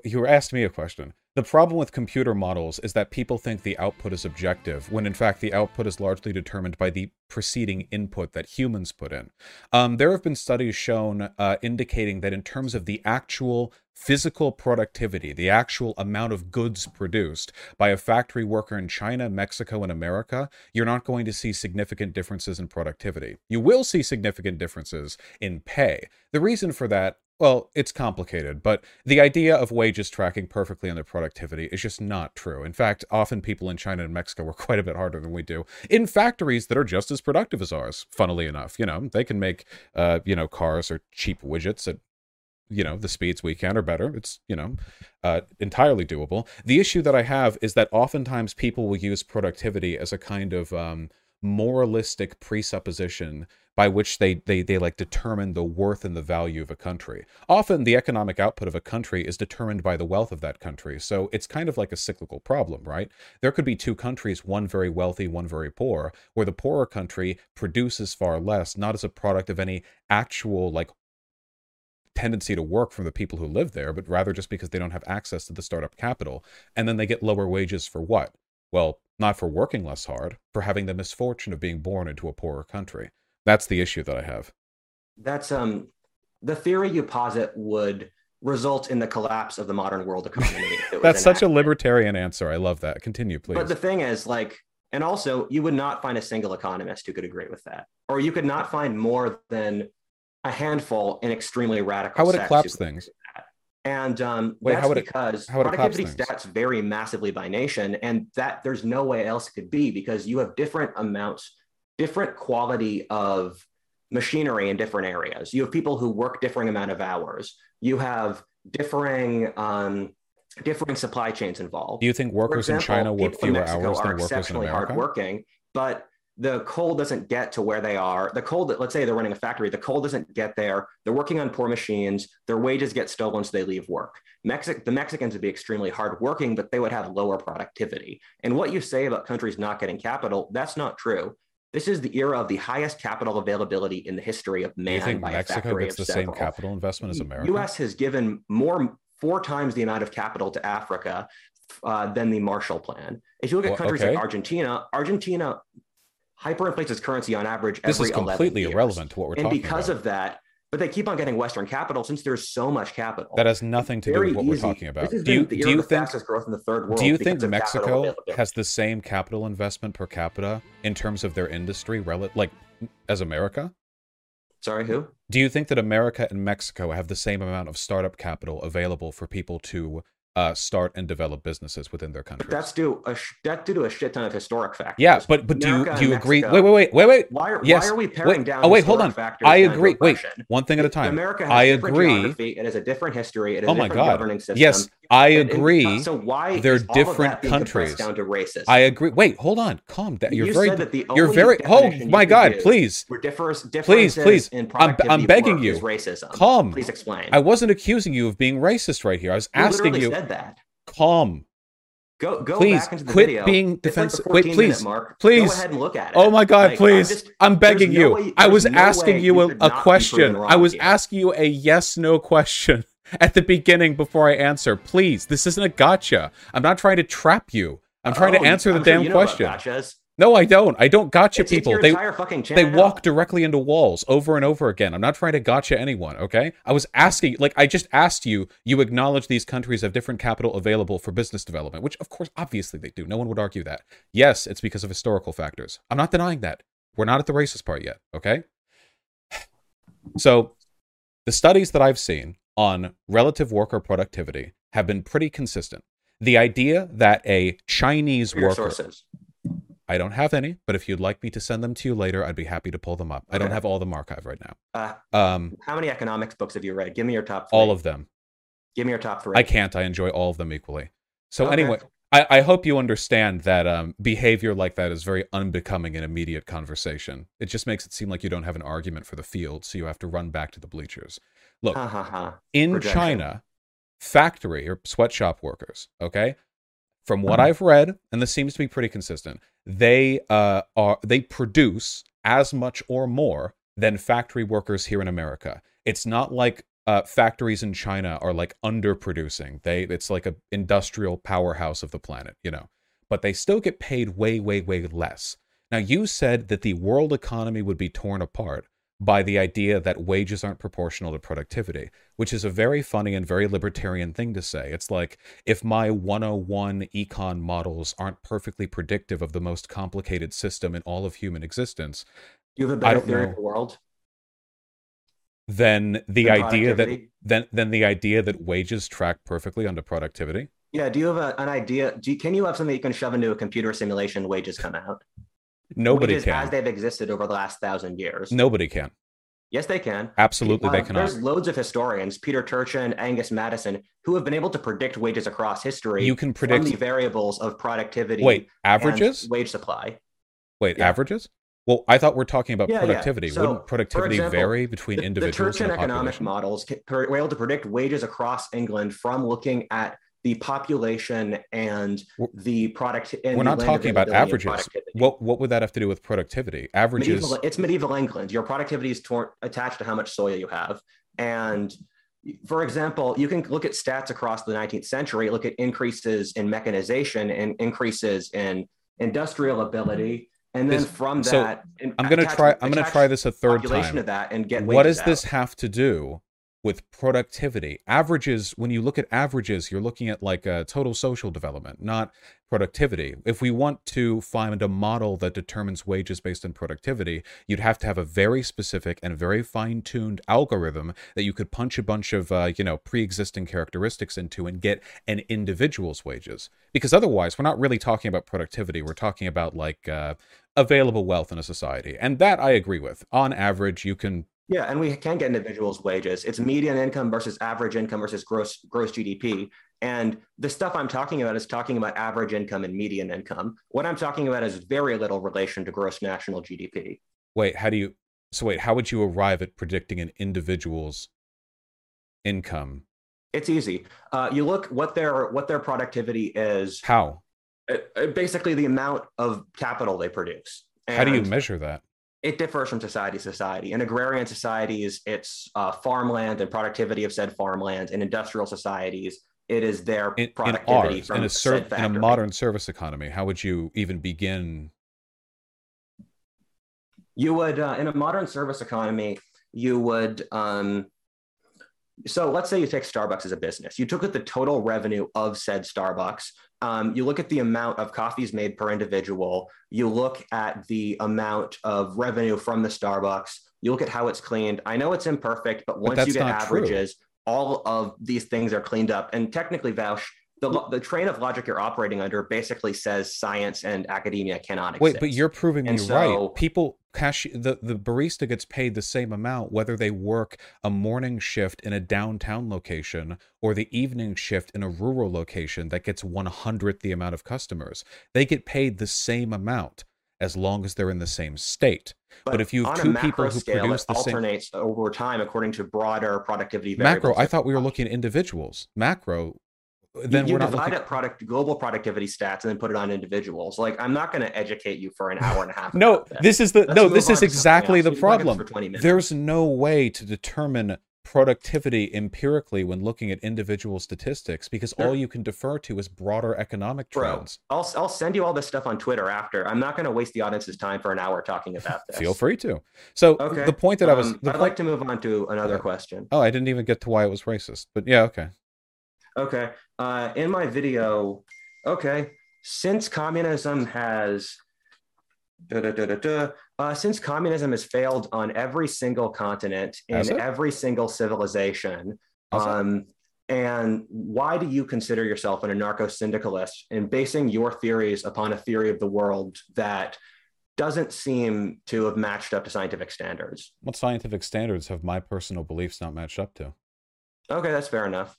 [SPEAKER 2] You asked me a question. The problem with computer models is that people think the output is objective, when in fact the output is largely determined by the preceding input that humans put in. Um, there have been studies shown uh, indicating that in terms of the actual physical productivity, the actual amount of goods produced by a factory worker in China, Mexico, and America, you're not going to see significant differences in productivity. You will see significant differences in pay. The reason for that well, it's complicated, but the idea of wages tracking perfectly on their productivity is just not true. In fact, often people in China and Mexico work quite a bit harder than we do in factories that are just as productive as ours. Funnily enough, you know, they can make, uh, you know, cars or cheap widgets at you know the speeds we can or better it's you know uh, entirely doable the issue that i have is that oftentimes people will use productivity as a kind of um, moralistic presupposition by which they, they they like determine the worth and the value of a country. Often the economic output of a country is determined by the wealth of that country. So it's kind of like a cyclical problem, right? There could be two countries, one very wealthy, one very poor, where the poorer country produces far less, not as a product of any actual like tendency to work from the people who live there, but rather just because they don't have access to the startup capital. And then they get lower wages for what? Well, not for working less hard, for having the misfortune of being born into a poorer country. That's the issue that I have.
[SPEAKER 3] That's um the theory you posit would result in the collapse of the modern world economy.
[SPEAKER 2] That's such a libertarian answer. I love that. Continue, please.
[SPEAKER 3] But the thing is, like, and also, you would not find a single economist who could agree with that, or you could not find more than a handful in extremely radical.
[SPEAKER 2] How would it collapse things?
[SPEAKER 3] And um, Wait, that's because it, would productivity stats vary massively by nation, and that there's no way else it could be because you have different amounts different quality of machinery in different areas. You have people who work differing amount of hours. You have differing um, differing supply chains involved.
[SPEAKER 2] Do you think workers example, in China work fewer in hours than workers in America?
[SPEAKER 3] Hardworking, but the coal doesn't get to where they are. The coal that let's say they're running a factory, the coal doesn't get there. They're working on poor machines. Their wages get stolen, so they leave work. Mexic, the Mexicans would be extremely hardworking, but they would have lower productivity. And what you say about countries not getting capital, that's not true. This is the era of the highest capital availability in the history of man.
[SPEAKER 2] You think Mexico gets the several. same capital investment as America?
[SPEAKER 3] The U.S. has given more four times the amount of capital to Africa uh, than the Marshall Plan. If you look at well, countries okay. like Argentina, Argentina hyperinflates its currency on average.
[SPEAKER 2] This is completely irrelevant to what we're
[SPEAKER 3] and
[SPEAKER 2] talking
[SPEAKER 3] about. And because of that, but they keep on getting Western capital since there's so much capital.
[SPEAKER 2] That has nothing to do with what easy. we're talking about. Do you, do you think
[SPEAKER 3] growth in the third world?
[SPEAKER 2] Do you think Mexico has the same capital investment per capita in terms of their industry, rel- like as America?
[SPEAKER 3] Sorry, who?
[SPEAKER 2] Do you think that America and Mexico have the same amount of startup capital available for people to uh, start and develop businesses within their country.
[SPEAKER 3] That's due a sh- that's due to a shit ton of historic factors.
[SPEAKER 2] Yeah, but but do you do you agree? Wait, wait, wait, wait, wait.
[SPEAKER 3] Why are,
[SPEAKER 2] yes.
[SPEAKER 3] why are we paring
[SPEAKER 2] wait,
[SPEAKER 3] down?
[SPEAKER 2] Oh wait, hold on. I agree. Wait, one thing at a time.
[SPEAKER 3] America has
[SPEAKER 2] I
[SPEAKER 3] agree. It has a different history. It has
[SPEAKER 2] oh
[SPEAKER 3] a
[SPEAKER 2] my
[SPEAKER 3] God. governing system.
[SPEAKER 2] Yes, I agree.
[SPEAKER 3] Uh, so why
[SPEAKER 2] they're different countries
[SPEAKER 3] down to racism?
[SPEAKER 2] I agree. Wait, hold on. Calm down. You're
[SPEAKER 3] you
[SPEAKER 2] very.
[SPEAKER 3] Said that the
[SPEAKER 2] you're very. Oh my God! Please.
[SPEAKER 3] We're differs,
[SPEAKER 2] please, please. I'm, I'm begging you.
[SPEAKER 3] Racism.
[SPEAKER 2] Calm.
[SPEAKER 3] Please explain.
[SPEAKER 2] I wasn't accusing you of being racist right here. I was asking you.
[SPEAKER 3] Said that.
[SPEAKER 2] Calm.
[SPEAKER 3] Go go
[SPEAKER 2] please,
[SPEAKER 3] back into the
[SPEAKER 2] quit
[SPEAKER 3] video.
[SPEAKER 2] being defensive.
[SPEAKER 3] Like
[SPEAKER 2] Wait, please,
[SPEAKER 3] mark.
[SPEAKER 2] please.
[SPEAKER 3] Go ahead and look at it.
[SPEAKER 2] Oh my God,
[SPEAKER 3] like,
[SPEAKER 2] please!
[SPEAKER 3] I'm, just,
[SPEAKER 2] I'm begging
[SPEAKER 3] no
[SPEAKER 2] you.
[SPEAKER 3] Way,
[SPEAKER 2] I was
[SPEAKER 3] no
[SPEAKER 2] asking you a, a question. I was
[SPEAKER 3] here.
[SPEAKER 2] asking you a yes/no question at the beginning before I answer. Please, this isn't a gotcha. I'm not trying to trap you. I'm trying
[SPEAKER 3] oh,
[SPEAKER 2] to answer the
[SPEAKER 3] I'm
[SPEAKER 2] damn
[SPEAKER 3] sure you
[SPEAKER 2] question.
[SPEAKER 3] gotchas.
[SPEAKER 2] No, I don't. I don't gotcha
[SPEAKER 3] it's,
[SPEAKER 2] people. They
[SPEAKER 3] they
[SPEAKER 2] walk directly into walls over and over again. I'm not trying to gotcha anyone, okay? I was asking like I just asked you, you acknowledge these countries have different capital available for business development, which of course obviously they do. No one would argue that. Yes, it's because of historical factors. I'm not denying that. We're not at the racist part yet, okay? So, the studies that I've seen on relative worker productivity have been pretty consistent. The idea that a Chinese worker
[SPEAKER 3] sources.
[SPEAKER 2] I don't have any, but if you'd like me to send them to you later, I'd be happy to pull them up. Okay. I don't have all of them archived right now.
[SPEAKER 3] Uh, um, how many economics books have you read? Give me your top three.
[SPEAKER 2] All of them.
[SPEAKER 3] Give me your top three.
[SPEAKER 2] I can't. I enjoy all of them equally. So okay. anyway, I, I, hope you understand that um, behavior like that is very unbecoming in immediate conversation. It just makes it seem like you don't have an argument for the field, so you have to run back to the bleachers. Look,
[SPEAKER 3] ha, ha, ha.
[SPEAKER 2] in
[SPEAKER 3] Projection.
[SPEAKER 2] China, factory or sweatshop workers, okay, from what I've read, and this seems to be pretty consistent, they uh, are they produce as much or more than factory workers here in America. It's not like uh, factories in China are like underproducing. They it's like a industrial powerhouse of the planet, you know. But they still get paid way, way, way less. Now you said that the world economy would be torn apart by the idea that wages aren't proportional to productivity, which is a very funny and very libertarian thing to say. It's like if my 101 econ models aren't perfectly predictive of the most complicated system in all of human existence.
[SPEAKER 3] You have a better theory know, of the world?
[SPEAKER 2] Then the idea that then then the idea that wages track perfectly onto productivity.
[SPEAKER 3] Yeah. Do you have a, an idea? Do you, can you have something you can shove into a computer simulation? Wages come out.
[SPEAKER 2] Nobody
[SPEAKER 3] wages
[SPEAKER 2] can.
[SPEAKER 3] As they've existed over the last thousand years.
[SPEAKER 2] Nobody can.
[SPEAKER 3] Yes, they can.
[SPEAKER 2] Absolutely,
[SPEAKER 3] Uh,
[SPEAKER 2] they cannot.
[SPEAKER 3] There's loads of historians, Peter Turchin, Angus Maddison, who have been able to predict wages across history.
[SPEAKER 2] You can predict.
[SPEAKER 3] the variables of productivity.
[SPEAKER 2] Wait,
[SPEAKER 3] and
[SPEAKER 2] averages?
[SPEAKER 3] wage supply.
[SPEAKER 2] Wait,
[SPEAKER 3] yeah.
[SPEAKER 2] averages? Well, I thought we're talking about
[SPEAKER 3] Yeah, yeah.
[SPEAKER 2] productivity.
[SPEAKER 3] So,
[SPEAKER 2] Wouldn't productivity
[SPEAKER 3] example,
[SPEAKER 2] vary between
[SPEAKER 3] The, the
[SPEAKER 2] individuals
[SPEAKER 3] Turchin
[SPEAKER 2] and the
[SPEAKER 3] economic models were able to predict wages across England from looking at the population and the product. and
[SPEAKER 2] We're not talking about averages. What what would that have to do with productivity? Averages.
[SPEAKER 3] medieval, it's medieval England. Your productivity is tor- attached to how much soil you have. And for example, you can look at stats across the 19th century, look at increases in mechanization and increases in industrial ability. And then
[SPEAKER 2] Is-
[SPEAKER 3] from
[SPEAKER 2] so
[SPEAKER 3] that, and
[SPEAKER 2] I'm gonna try. I'm gonna try this a third
[SPEAKER 3] population
[SPEAKER 2] time.
[SPEAKER 3] of that and get
[SPEAKER 2] What does this have to do with productivity? Averages. When you look at averages, you're looking at like uh, total social development, not productivity. If we want to find a model that determines wages based on productivity, you'd have to have a very specific and very fine-tuned algorithm that you could punch a bunch of uh, you know pre-existing characteristics into and get an individual's wages. Because otherwise, we're not really talking about productivity. We're talking about like uh, available wealth in a society, and that I agree with. On average, you can
[SPEAKER 3] Yeah, and we can get individuals' wages. It's median income versus average income versus gross gross GDP. And the stuff I'm talking about is talking about average income and median income. What I'm talking about is very little relation to gross national GDP.
[SPEAKER 2] Wait, how do you? So wait, how would you arrive at predicting an individual's income?
[SPEAKER 3] It's easy. Uh, you look what their what their productivity is.
[SPEAKER 2] How?
[SPEAKER 3] uh, uh, basically, the amount of capital they produce.
[SPEAKER 2] How do you measure that?
[SPEAKER 3] It differs from society to society. In agrarian societies, it's uh, farmland and productivity of said farmland. In industrial societies, it is their
[SPEAKER 2] In, in
[SPEAKER 3] productivity
[SPEAKER 2] ours,
[SPEAKER 3] from
[SPEAKER 2] in a serv- in a modern service economy, how would you even begin?
[SPEAKER 3] you would uh, in a modern service economy you would um, so let's say you take starbucks as a business you took at the total revenue of said starbucks um, you look at the amount of coffees made per individual you look at the amount of revenue from the starbucks you look at how it's cleaned i know it's imperfect but once
[SPEAKER 2] that's
[SPEAKER 3] you get
[SPEAKER 2] not true.
[SPEAKER 3] averages all of these things are cleaned up and technically Vaush the, the train of logic you're operating under basically says science and academia cannot exist.
[SPEAKER 2] Wait, but you're proving
[SPEAKER 3] And
[SPEAKER 2] me
[SPEAKER 3] so-
[SPEAKER 2] right. People cash the the barista gets paid the same amount whether they work a morning shift in a downtown location or the evening shift in a rural location that gets one hundredth the amount of customers. They get paid the same amount as long as they're in the same state. But if you have two people who
[SPEAKER 3] scale,
[SPEAKER 2] produce the same-
[SPEAKER 3] alternates over time according to broader productivity
[SPEAKER 2] Macro. I thought we were looking at individuals. Macro, then
[SPEAKER 3] you,
[SPEAKER 2] we're not
[SPEAKER 3] divide
[SPEAKER 2] looking.
[SPEAKER 3] up product global productivity stats and then put it on individuals. Like I'm not going to educate you for an hour and a half.
[SPEAKER 2] No, this is the
[SPEAKER 3] Let's
[SPEAKER 2] no. This is exactly the
[SPEAKER 3] We can look at this
[SPEAKER 2] problem.
[SPEAKER 3] for 20 minutes.
[SPEAKER 2] There's no way to determine productivity empirically when looking at individual statistics because
[SPEAKER 3] Sure.
[SPEAKER 2] all you can defer to is broader economic
[SPEAKER 3] Bro,
[SPEAKER 2] trends.
[SPEAKER 3] I'll I'll send you all this stuff on Twitter after. I'm not going to waste the audience's time for an hour talking about this.
[SPEAKER 2] Feel free to. So
[SPEAKER 3] Okay.
[SPEAKER 2] the point that I was,
[SPEAKER 3] Um, I'd
[SPEAKER 2] point,
[SPEAKER 3] like to move on to another question.
[SPEAKER 2] oh, I didn't even get to why it was racist, but yeah, okay.
[SPEAKER 3] Okay. Uh, in my video, okay, since communism has, da, da, da, da, da, uh, since communism has failed on every single continent in every single civilization, um, and why do you consider yourself an anarcho-syndicalist and basing your theories upon a theory of the world that doesn't seem to have matched up to scientific standards?
[SPEAKER 2] What scientific standards have my personal beliefs not matched up to?
[SPEAKER 3] Okay, that's fair enough.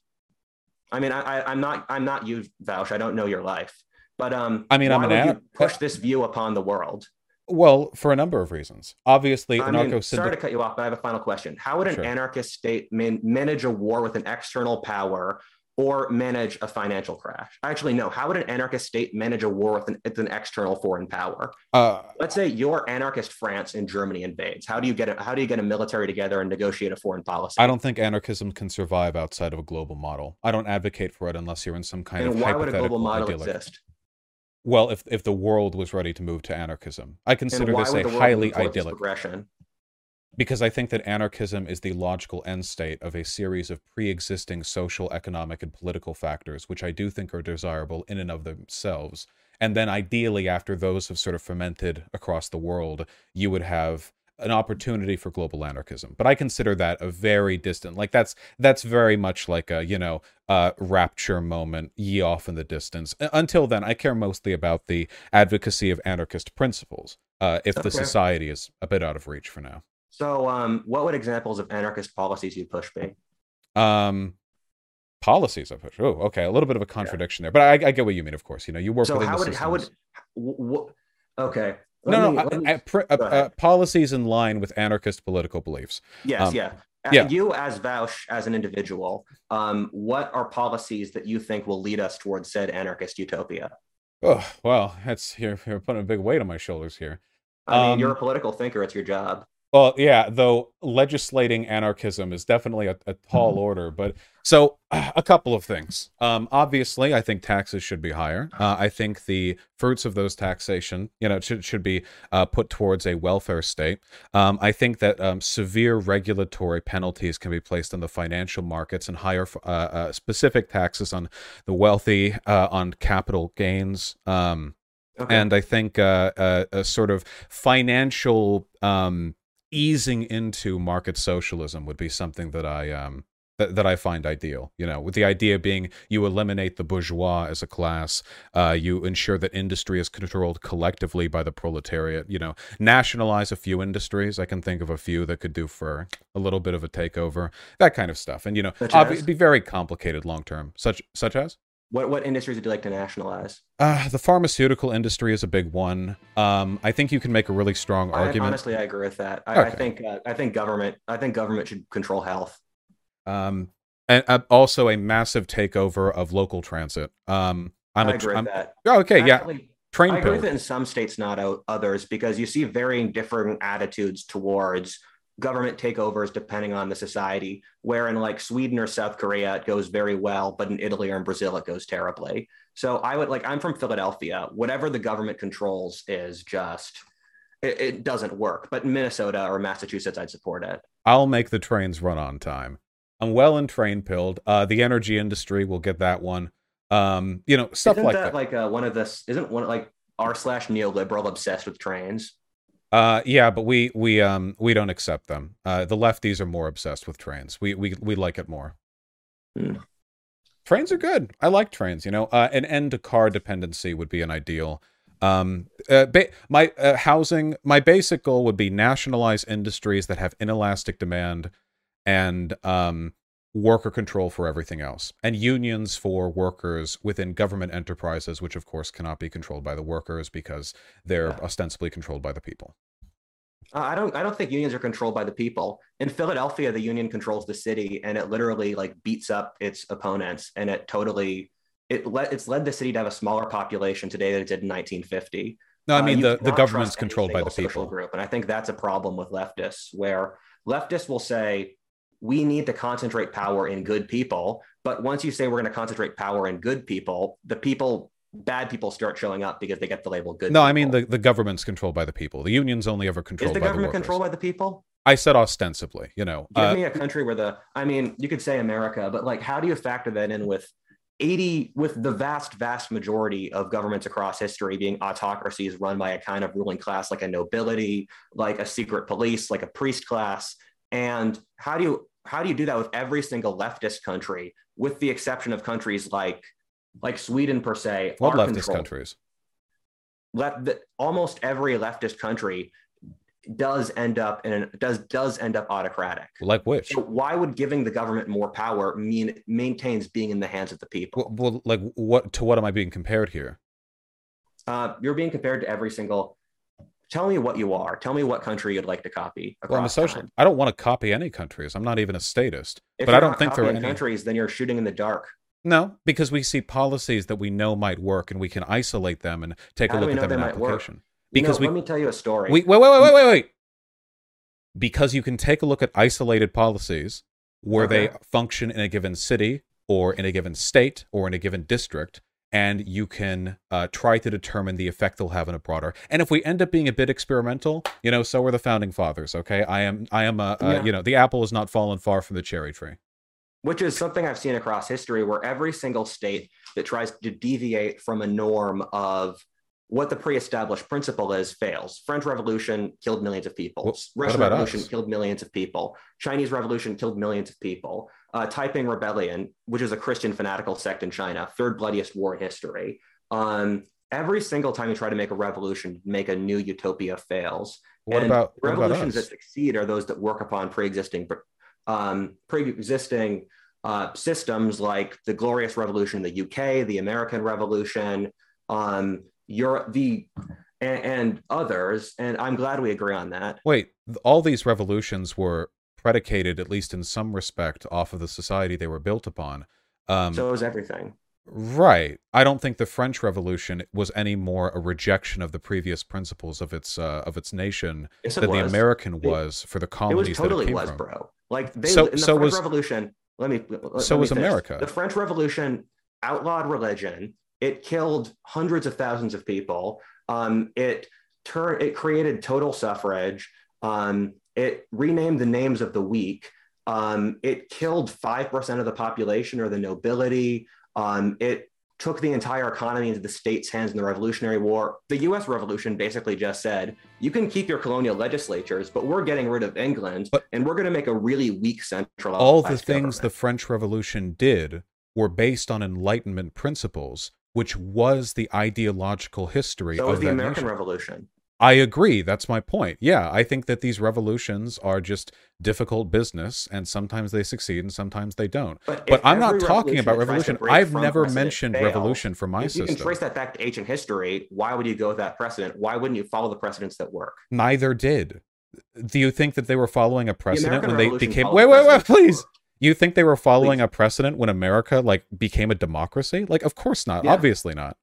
[SPEAKER 3] I mean, I, I, I'm not, I'm not you, Vaush. I don't know your life, but um,
[SPEAKER 2] I mean, I'm an
[SPEAKER 3] you push this view upon the world.
[SPEAKER 2] Well, for a number of reasons. Obviously,
[SPEAKER 3] I mean,
[SPEAKER 2] anarcho
[SPEAKER 3] sorry to cut you off, but I have a final question. How would an
[SPEAKER 2] Sure.
[SPEAKER 3] anarchist state man- manage a war with an external power or manage a financial crash? Actually, no. How would an anarchist state manage a war with an, with an external foreign power?
[SPEAKER 2] uh,
[SPEAKER 3] Let's say your anarchist France and Germany invades. How do you get a, how do you get a military together and negotiate a foreign policy?
[SPEAKER 2] I don't think anarchism can survive outside of a global model. I don't advocate for it unless you're in some kind
[SPEAKER 3] and
[SPEAKER 2] of
[SPEAKER 3] why would a
[SPEAKER 2] hypothetical
[SPEAKER 3] global model
[SPEAKER 2] idyllic.
[SPEAKER 3] exist?
[SPEAKER 2] Well, if if the world was ready to move to anarchism, I consider this a highly
[SPEAKER 3] this
[SPEAKER 2] idyllic
[SPEAKER 3] progression?
[SPEAKER 2] Because I think that anarchism is the logical end state of a series of pre-existing social, economic, and political factors, which I do think are desirable in and of themselves. And then ideally, after those have sort of fermented across the world, you would have an opportunity for global anarchism. But I consider that a very distant, like that's that's very much like a you know uh, rapture moment, ye off in the distance. Uh, Until then, I care mostly about the advocacy of anarchist principles. Uh, if the society is a bit out of reach for now.
[SPEAKER 3] So, um, what would examples of anarchist policies you push be?
[SPEAKER 2] Um, policies I push. Oh, okay, a little bit of a contradiction yeah. there, but I, I, get what you mean. Of course, you know, you work.
[SPEAKER 3] So
[SPEAKER 2] how
[SPEAKER 3] would how would w- okay?
[SPEAKER 2] no, me, no, me, uh, uh, policies in line with anarchist political beliefs.
[SPEAKER 3] Yes, um, yeah. Uh, yeah. You as Vaush, as an individual, um, what are policies that you think will lead us towards said anarchist utopia?
[SPEAKER 2] Oh, well, that's you're, you're putting a big weight on my shoulders here.
[SPEAKER 3] I mean, um, you're a political thinker. It's your job.
[SPEAKER 2] Well, yeah, though legislating anarchism is definitely a, a tall mm-hmm. order. But so a couple of things. Um, obviously, I think taxes should be higher. Uh, I think the fruits of those taxation, you know, should should be uh, put towards a welfare state. Um, I think that um, severe regulatory penalties can be placed on the financial markets and higher uh, uh specific taxes on the wealthy, uh, on capital gains. Um, okay. And I think uh, a sort of financial um, easing into market socialism would be something that I um that, that I find ideal. You know, with the idea being you eliminate the bourgeois as a class, uh, you ensure that industry is controlled collectively by the proletariat. You know, nationalize a few industries. I can think of a few that could do for a little bit of a takeover, that kind of stuff. And you know, it'd be very complicated long term. Such such as
[SPEAKER 3] what what industries would you like to nationalize?
[SPEAKER 2] Uh, the pharmaceutical industry is a big one. Um, I think you can make a really strong I, argument.
[SPEAKER 3] Honestly, I agree with that. I, okay. I think uh, I think government I think government should control health.
[SPEAKER 2] Um, and uh, also a massive takeover of local transit. Um, I'm
[SPEAKER 3] I agree with that.
[SPEAKER 2] Oh, okay, Actually, yeah.
[SPEAKER 3] Train I agree with it in some states, not others, because you see varying different attitudes towards government takeovers depending on the society. Where in like Sweden or South Korea, it goes very well, but in Italy or in Brazil, it goes terribly. So I would like, I'm from Philadelphia. Whatever the government controls is just, it, it doesn't work. But in Minnesota or Massachusetts, I'd support it.
[SPEAKER 2] I'll make the trains run on time. I'm well and train pilled. Uh, the energy industry will get that one. Um, you know, stuff
[SPEAKER 3] isn't
[SPEAKER 2] like
[SPEAKER 3] that,
[SPEAKER 2] that.
[SPEAKER 3] Like uh, one of this, isn't one like r slash neoliberal obsessed with trains?
[SPEAKER 2] Uh, yeah, but we we um we don't accept them. Uh, the lefties are more obsessed with trains. We we we like it more.
[SPEAKER 3] Mm.
[SPEAKER 2] Trains are good. I like trains. You know, uh, an end to car dependency would be an ideal. Um, uh, ba- my uh, housing, my basic goal would be nationalize industries that have inelastic demand, and um, worker control for everything else, and unions for workers within government enterprises, which of course cannot be controlled by the workers because they're yeah. ostensibly controlled by the people.
[SPEAKER 3] Uh, I don't. I don't think unions are controlled by the people. In Philadelphia, the union controls the city, and it literally like beats up its opponents, and it totally it let it's led the city to have a smaller population today than it did in 1950.
[SPEAKER 2] No, I uh, mean uh, the, the government's controlled by the people.
[SPEAKER 3] Group, and I think that's a problem with leftists, where leftists will say we need to concentrate power in good people. But once you say we're going to concentrate power in good people, the people, bad people start showing up because they get the label good.
[SPEAKER 2] No,
[SPEAKER 3] people.
[SPEAKER 2] I mean the, the government's controlled by the people. The unions only ever controlled.
[SPEAKER 3] Is the government
[SPEAKER 2] the
[SPEAKER 3] controlled by the people?
[SPEAKER 2] I said ostensibly. You know,
[SPEAKER 3] give uh, me a country where the. I mean, you could say America, but like, how do you factor that in with 80 with the vast vast majority of governments across history being autocracies run by a kind of ruling class like a nobility like a secret police like a priest class and how do you how do you do that with every single leftist country, with the exception of countries like like Sweden per se?
[SPEAKER 2] What leftist controlled. countries?
[SPEAKER 3] Left the, almost every leftist country does end up in an, does does end up autocratic.
[SPEAKER 2] Like which?
[SPEAKER 3] So why would giving the government more power mean maintains being in the hands of the people?
[SPEAKER 2] Well, well like what to what am I being compared here?
[SPEAKER 3] Uh, you're being compared to every single tell me what you are. Tell me what country you'd like to copy.
[SPEAKER 2] Well, I'm a social.
[SPEAKER 3] Time.
[SPEAKER 2] I don't want to copy any countries. I'm not even a statist. If but I don't think there are any
[SPEAKER 3] countries. Then you're shooting in the dark.
[SPEAKER 2] No, because we see policies that we know might work, and we can isolate them and take How a look at them in application. Work?
[SPEAKER 3] Because you know, we, let me tell you a story.
[SPEAKER 2] We, wait, wait, wait, wait, wait, wait. Because you can take a look at isolated policies where okay. they function in a given city or in a given state or in a given district and you can uh, try to determine the effect they'll have in a broader. And if we end up being a bit experimental, you know, so are the founding fathers. Okay, I am, I am, a, yeah. you know, the apple has not fallen far from the cherry tree.
[SPEAKER 3] Which is something I've seen across history, where every single state that tries to deviate from a norm of what the pre-established principle is fails. French Revolution killed millions of people. What, Russian what Revolution us? killed millions of people. Chinese Revolution killed millions of people uh, Taiping Rebellion, which is a Christian fanatical sect in China, third bloodiest war in history. Um, every single time you try to make a revolution, make a new utopia fails.
[SPEAKER 2] What
[SPEAKER 3] And
[SPEAKER 2] about what about
[SPEAKER 3] revolutions that succeed are those that work upon pre-existing um, pre-existing uh, systems like the Glorious Revolution in the UK, the American Revolution, um, Europe, the and, and others. And I'm glad we agree on that.
[SPEAKER 2] Wait, all these revolutions were predicated, at least in some respect, off of the society they were built upon. Um,
[SPEAKER 3] so is everything.
[SPEAKER 2] right. I don't think the French Revolution was any more a rejection of the previous principles of its uh, of its nation
[SPEAKER 3] Yes, it
[SPEAKER 2] than the
[SPEAKER 3] was.
[SPEAKER 2] American
[SPEAKER 3] It-
[SPEAKER 2] was for the colonies.
[SPEAKER 3] It was
[SPEAKER 2] that it
[SPEAKER 3] totally
[SPEAKER 2] came
[SPEAKER 3] was,
[SPEAKER 2] from.
[SPEAKER 3] bro. Like they
[SPEAKER 2] So-
[SPEAKER 3] in the
[SPEAKER 2] so
[SPEAKER 3] French
[SPEAKER 2] was-
[SPEAKER 3] Revolution. Let me. let-
[SPEAKER 2] so
[SPEAKER 3] let me
[SPEAKER 2] was
[SPEAKER 3] finish.
[SPEAKER 2] America.
[SPEAKER 3] The French Revolution outlawed religion. It killed hundreds of thousands of people. Um, it turned. It created total suffrage. Um, it renamed the names of the weak. Um, it killed five percent of the population or the nobility. Um, it took the entire economy into the state's hands in the Revolutionary War. The US Revolution basically just said, you can keep your colonial legislatures, but we're getting rid of England
[SPEAKER 2] But-
[SPEAKER 3] and we're going to make a really weak centralized
[SPEAKER 2] all the things the. French Revolution did were based on Enlightenment principles, which was the ideological history
[SPEAKER 3] So
[SPEAKER 2] of
[SPEAKER 3] was the American
[SPEAKER 2] nation.
[SPEAKER 3] Revolution.
[SPEAKER 2] I agree. That's my point. Yeah, I think that these revolutions are just difficult business, and sometimes they succeed and sometimes they don't.
[SPEAKER 3] But,
[SPEAKER 2] But I'm not talking about
[SPEAKER 3] that tries to
[SPEAKER 2] revolution. I've never mentioned
[SPEAKER 3] fails,
[SPEAKER 2] revolution for my system.
[SPEAKER 3] if you can
[SPEAKER 2] system.
[SPEAKER 3] trace that back to ancient history, why would you go with that precedent? Why wouldn't you follow the precedents that work?
[SPEAKER 2] Neither did. Do you think that they were following a precedent
[SPEAKER 3] American
[SPEAKER 2] when they became? Wait, wait, wait, please. You think they were following
[SPEAKER 3] Please.
[SPEAKER 2] a precedent when America like became a democracy? Like, of course not.
[SPEAKER 3] Yeah.
[SPEAKER 2] Obviously not.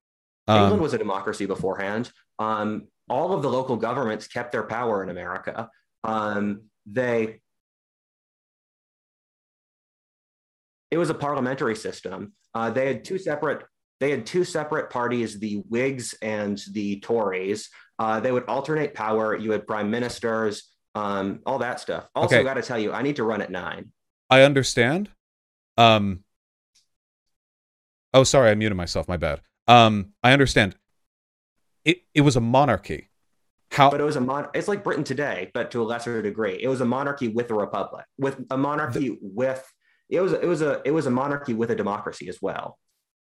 [SPEAKER 3] England
[SPEAKER 2] Um,
[SPEAKER 3] was a democracy beforehand. Um, all of the local governments kept their power in America. Um, they it was a parliamentary system. Uh, they had two separate they had two separate parties, the Whigs and the Tories. Uh, they would alternate power. You had prime ministers, um, all that stuff. Also,
[SPEAKER 2] Okay.
[SPEAKER 3] got to tell you, I need to run at nine.
[SPEAKER 2] I understand. Um. Oh, sorry, I muted myself. My bad. Um, I understand. It it was a monarchy. How?
[SPEAKER 3] But it was a mon. It's like Britain today, but to a lesser degree. It was a monarchy with a republic, with a monarchy with. It was it was a it was a monarchy with a democracy as well.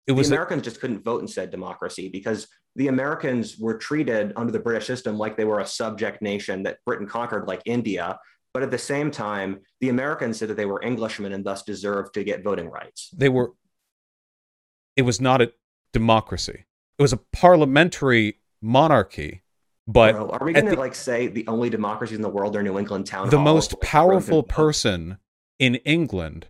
[SPEAKER 2] it was
[SPEAKER 3] the
[SPEAKER 2] a-
[SPEAKER 3] Americans just couldn't vote in said democracy because the Americans were treated under the British system like they were a subject nation that Britain conquered, like India. But at the same time, the Americans said that they were Englishmen and thus deserved to get voting rights.
[SPEAKER 2] they were. It was not a democracy. It was a parliamentary monarchy, but
[SPEAKER 3] Bro, are we going to like say the only democracies in the world are New England town
[SPEAKER 2] the most
[SPEAKER 3] with
[SPEAKER 2] powerful person in England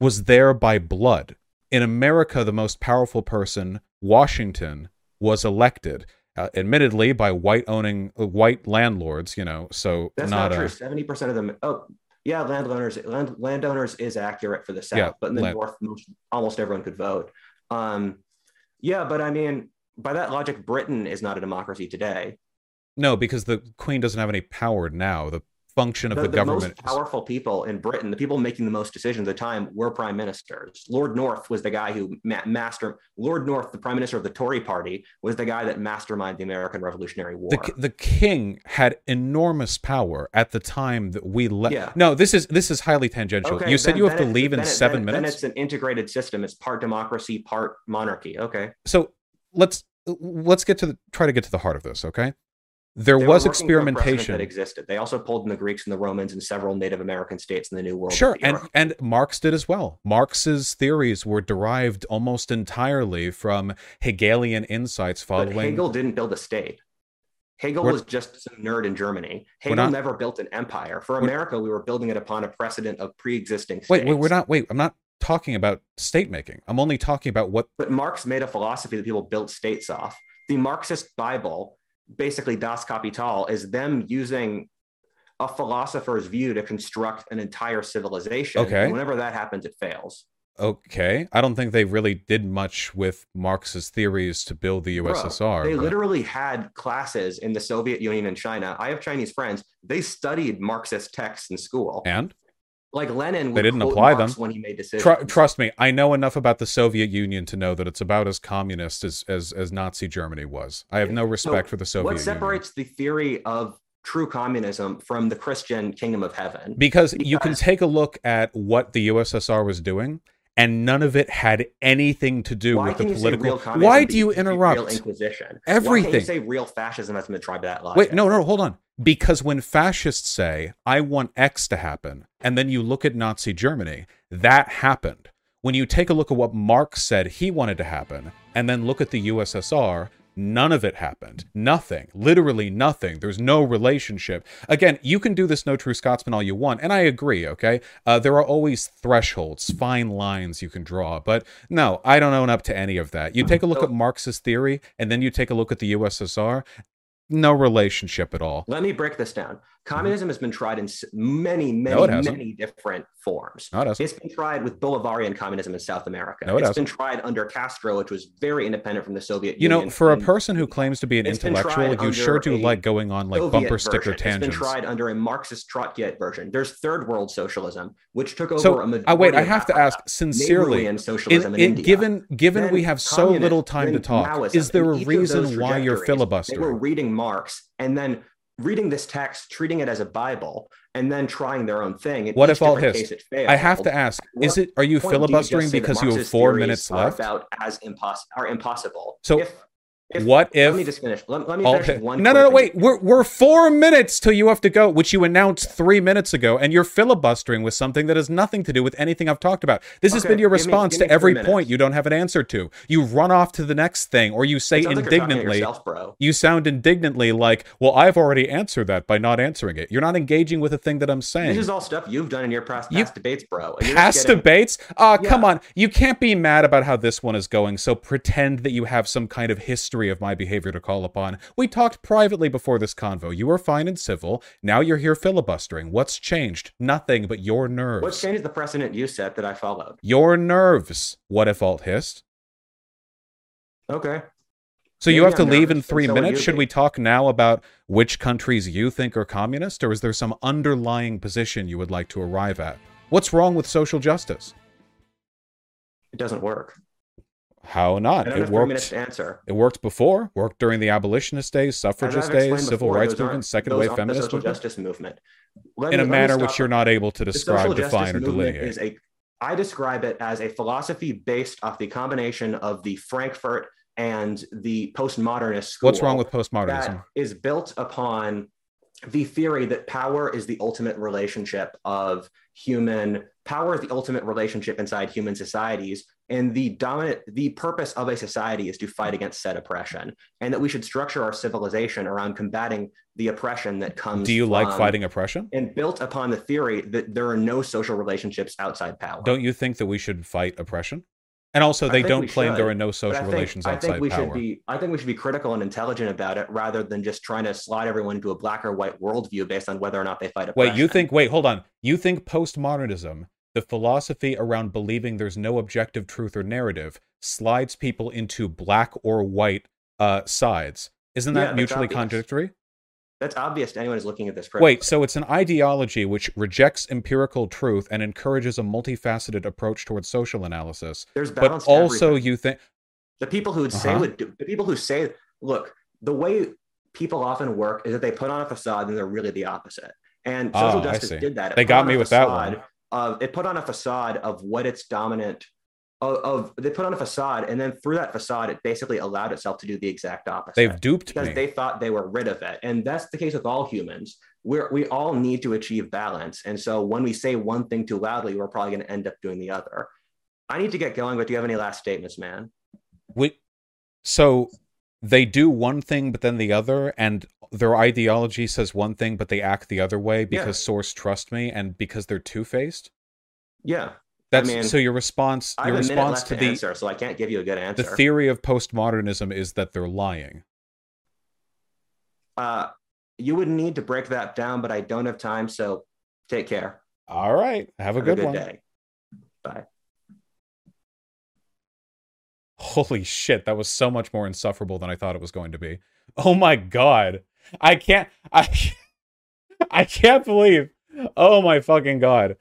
[SPEAKER 2] was there by blood. In America, the most powerful person, Washington, was elected, uh, admittedly by white owning uh, white landlords. You know, so
[SPEAKER 3] That's
[SPEAKER 2] not,
[SPEAKER 3] not, true.
[SPEAKER 2] a
[SPEAKER 3] Seventy percent of them. Oh, yeah, landowners. Land, landowners is accurate for the south,
[SPEAKER 2] Yeah,
[SPEAKER 3] but in the
[SPEAKER 2] land-
[SPEAKER 3] north, most, almost everyone could vote. Um, yeah, but I mean, by that logic, Britain is not a democracy today.
[SPEAKER 2] no, because the Queen doesn't have any power now. The function of
[SPEAKER 3] The,
[SPEAKER 2] the,
[SPEAKER 3] the
[SPEAKER 2] government.
[SPEAKER 3] most powerful people in Britain, the people making the most decisions at the time, were prime ministers. Lord North was the guy who ma- master. Lord North, the prime minister of the Tory Party, was the guy that masterminded the American Revolutionary War.
[SPEAKER 2] the, the king had enormous power at the time that we left.
[SPEAKER 3] Yeah.
[SPEAKER 2] No, this is this is highly tangential. you said
[SPEAKER 3] then-
[SPEAKER 2] you have to leave in
[SPEAKER 3] then it-
[SPEAKER 2] seven
[SPEAKER 3] then- Then
[SPEAKER 2] minutes.
[SPEAKER 3] it's an integrated system. It's part democracy, part monarchy. Okay.
[SPEAKER 2] so let's let's get to the try to get to the heart of this okay there
[SPEAKER 3] They were
[SPEAKER 2] was
[SPEAKER 3] working from precedent
[SPEAKER 2] experimentation
[SPEAKER 3] that existed. They also pulled in the Greeks and the Romans and several Native American states in the New World.
[SPEAKER 2] sure and and marx did as well marx's theories were derived almost entirely from hegelian insights
[SPEAKER 3] but Hegel didn't build a state. Hegel
[SPEAKER 2] We're-
[SPEAKER 3] was just some nerd in Germany. Hegel
[SPEAKER 2] not-
[SPEAKER 3] never built an empire. For America, we were building it upon a precedent of pre-existing states.
[SPEAKER 2] wait wait we're not wait i'm not talking about state making i'm only talking about what
[SPEAKER 3] But Marx made a philosophy that people built states off. The Marxist Bible, basically Das Kapital, is them using a philosopher's view to construct an entire civilization.
[SPEAKER 2] Okay.
[SPEAKER 3] And whenever that happens, it fails.
[SPEAKER 2] okay i don't think they really did much with marx's theories to build the
[SPEAKER 3] Bro,
[SPEAKER 2] ussr
[SPEAKER 3] They
[SPEAKER 2] but-
[SPEAKER 3] literally had classes in the Soviet Union and China. I have Chinese friends. They studied Marxist texts in school.
[SPEAKER 2] and
[SPEAKER 3] like Lenin,
[SPEAKER 2] They didn't apply
[SPEAKER 3] Marx
[SPEAKER 2] them.
[SPEAKER 3] when he made decisions.
[SPEAKER 2] Tru- trust me, I know enough about the Soviet Union to know that it's about as communist as as, as Nazi Germany was. I have no respect
[SPEAKER 3] So
[SPEAKER 2] for the Soviet Union.
[SPEAKER 3] what
[SPEAKER 2] Union
[SPEAKER 3] separates the theory of true communism from the Christian kingdom of heaven?
[SPEAKER 2] because you can take a look at what the USSR was doing, and none of it had anything to do
[SPEAKER 3] Why
[SPEAKER 2] with the
[SPEAKER 3] can you say real
[SPEAKER 2] political. Why do you
[SPEAKER 3] can't Real
[SPEAKER 2] interrupt?
[SPEAKER 3] Inquisition. Why can't
[SPEAKER 2] Everything.
[SPEAKER 3] you say real fascism has been tried by that logic?
[SPEAKER 2] Wait, no, no, hold on. Because when fascists say, I want X to happen, and then you look at Nazi Germany, that happened. When you take a look at what Marx said he wanted to happen, and then look at the USSR, None of it happened. Nothing. Literally nothing. There's no relationship. Again, you can do this No True Scotsman all you want, and I agree, okay? Uh, there are always thresholds, fine lines you can draw, but no, I don't own up to any of that. You take a look at Marxist theory, and then you take a look at the USSR, no relationship at all.
[SPEAKER 3] Let me break this down. Communism has been tried in many, many, no, many different forms.
[SPEAKER 2] No, it
[SPEAKER 3] has been tried with Bolivarian communism in South America.
[SPEAKER 2] No, it
[SPEAKER 3] has
[SPEAKER 2] been
[SPEAKER 3] tried under Castro, which was very independent from the Soviet
[SPEAKER 2] you
[SPEAKER 3] Union.
[SPEAKER 2] You know, for a person who claims to be an intellectual, you sure do like going on like
[SPEAKER 3] Soviet
[SPEAKER 2] bumper sticker
[SPEAKER 3] version.
[SPEAKER 2] tangents.
[SPEAKER 3] It's been tried under a Marxist Trotskyite version. There's third world socialism, which took over
[SPEAKER 2] so,
[SPEAKER 3] a majority.
[SPEAKER 2] Uh, wait, I have to ask sincerely.
[SPEAKER 3] Socialism
[SPEAKER 2] in,
[SPEAKER 3] in, in
[SPEAKER 2] given given we have so little time to talk,
[SPEAKER 3] Maoism,
[SPEAKER 2] is there a reason why you're filibustering?
[SPEAKER 3] They were reading Marx and then reading this text, treating it as a Bible, and then trying their own thing.
[SPEAKER 2] what if all his? I have to ask: Is it? Are you filibustering because you have four minutes left?
[SPEAKER 3] About as impos- are impossible.
[SPEAKER 2] So
[SPEAKER 3] if
[SPEAKER 2] if, what if?
[SPEAKER 3] Let me just finish. Let, let me finish
[SPEAKER 2] okay.
[SPEAKER 3] one.
[SPEAKER 2] No, no, no. Wait. We're we're four minutes till you have to go, which you announced three minutes ago, and you're filibustering with something that has nothing to do with anything I've talked about. This okay. has been your response me, to every point you don't have an answer to. You run off to the next thing, or you say indignantly.
[SPEAKER 3] Like yourself,
[SPEAKER 2] you sound indignantly like, "Well, I've already answered that by not answering it." You're not engaging with the thing that I'm saying.
[SPEAKER 3] This is all stuff you've done in your past,
[SPEAKER 2] you,
[SPEAKER 3] debates, bro.
[SPEAKER 2] Past getting... debates? Ah, uh, yeah. come on. You can't be mad about how this one is going. So pretend that you have some kind of history of my behavior to call upon. We talked privately before this convo. You were fine and civil. Now you're here filibustering. What's changed? Nothing but your nerves.
[SPEAKER 3] What changed is the precedent you set that I followed?
[SPEAKER 2] Your nerves. What if alt hissed?
[SPEAKER 3] Okay.
[SPEAKER 2] So you have to leave in three so minutes. Should we talk now about which countries you think are communist, or is there some underlying position you would like to arrive at? What's wrong with social justice?
[SPEAKER 3] It doesn't work.
[SPEAKER 2] How not?
[SPEAKER 3] it
[SPEAKER 2] worked. It worked before. Worked during the abolitionist days, suffragist days, civil before, rights movement, second wave feminist
[SPEAKER 3] social
[SPEAKER 2] movement.
[SPEAKER 3] justice movement.
[SPEAKER 2] Let In me, a manner which you're not able to describe, define, or delineate.
[SPEAKER 3] Is a, I describe it as a philosophy based off the combination of the Frankfurt and the postmodernist school.
[SPEAKER 2] What's wrong with postmodernism?
[SPEAKER 3] That is built upon the theory that power is the ultimate relationship of human power is the ultimate relationship inside human societies and the dominant the purpose of a society is to fight against said oppression and that we should structure our civilization around combating the oppression that comes
[SPEAKER 2] do you like fighting oppression?
[SPEAKER 3] and built upon the theory that there are no social relationships outside power.
[SPEAKER 2] Don't you think that we should fight oppression and also, they don't claim should, there are no social think, relations outside
[SPEAKER 3] I think we
[SPEAKER 2] power.
[SPEAKER 3] Should be, I think we should be critical and intelligent about it rather than just trying to slide everyone into a black or white worldview based on whether or not they fight oppression.
[SPEAKER 2] Wait, you think, wait, hold on. You think postmodernism, the philosophy around believing there's no objective truth or narrative, slides people into black or white uh, sides. Isn't that yeah, mutually contradictory?
[SPEAKER 3] That's obvious to anyone who's looking at this.
[SPEAKER 2] Wait, so it's an ideology which rejects empirical truth and encourages a multifaceted approach towards social analysis.
[SPEAKER 3] There's balance.
[SPEAKER 2] But also, you think
[SPEAKER 3] the people who would uh-huh. say would do, the people who say, look, the way people often work is that they put on a facade and they're really the opposite. And social oh, justice did that. It
[SPEAKER 2] they got me with that one.
[SPEAKER 3] Of, it put on a facade of what its dominant of, of, they put on a facade and then through that facade it basically allowed itself to do the exact opposite.
[SPEAKER 2] They've duped
[SPEAKER 3] because
[SPEAKER 2] me.
[SPEAKER 3] they thought they were rid of it. And that's the case with all humans. We're, we all need to achieve balance. And so when we say one thing too loudly we're probably going to end up doing the other. I need to get going but do you have any last statements man?
[SPEAKER 2] We so they do one thing but then the other and their ideology says one thing but they act the other way because yeah. source trust me and because they're two-faced?
[SPEAKER 3] Yeah
[SPEAKER 2] that's I mean, so your response. Your response to,
[SPEAKER 3] to
[SPEAKER 2] the
[SPEAKER 3] answer, so I can't give you a good answer.
[SPEAKER 2] The theory of postmodernism is that they're lying.
[SPEAKER 3] Uh, you would need to break that down, but I don't have time. So take care.
[SPEAKER 2] All right. Have a, have good, a good one.
[SPEAKER 3] day. Bye.
[SPEAKER 2] Holy shit, that was so much more insufferable than I thought it was going to be. Oh my god. I can't I I can't believe. Oh my fucking god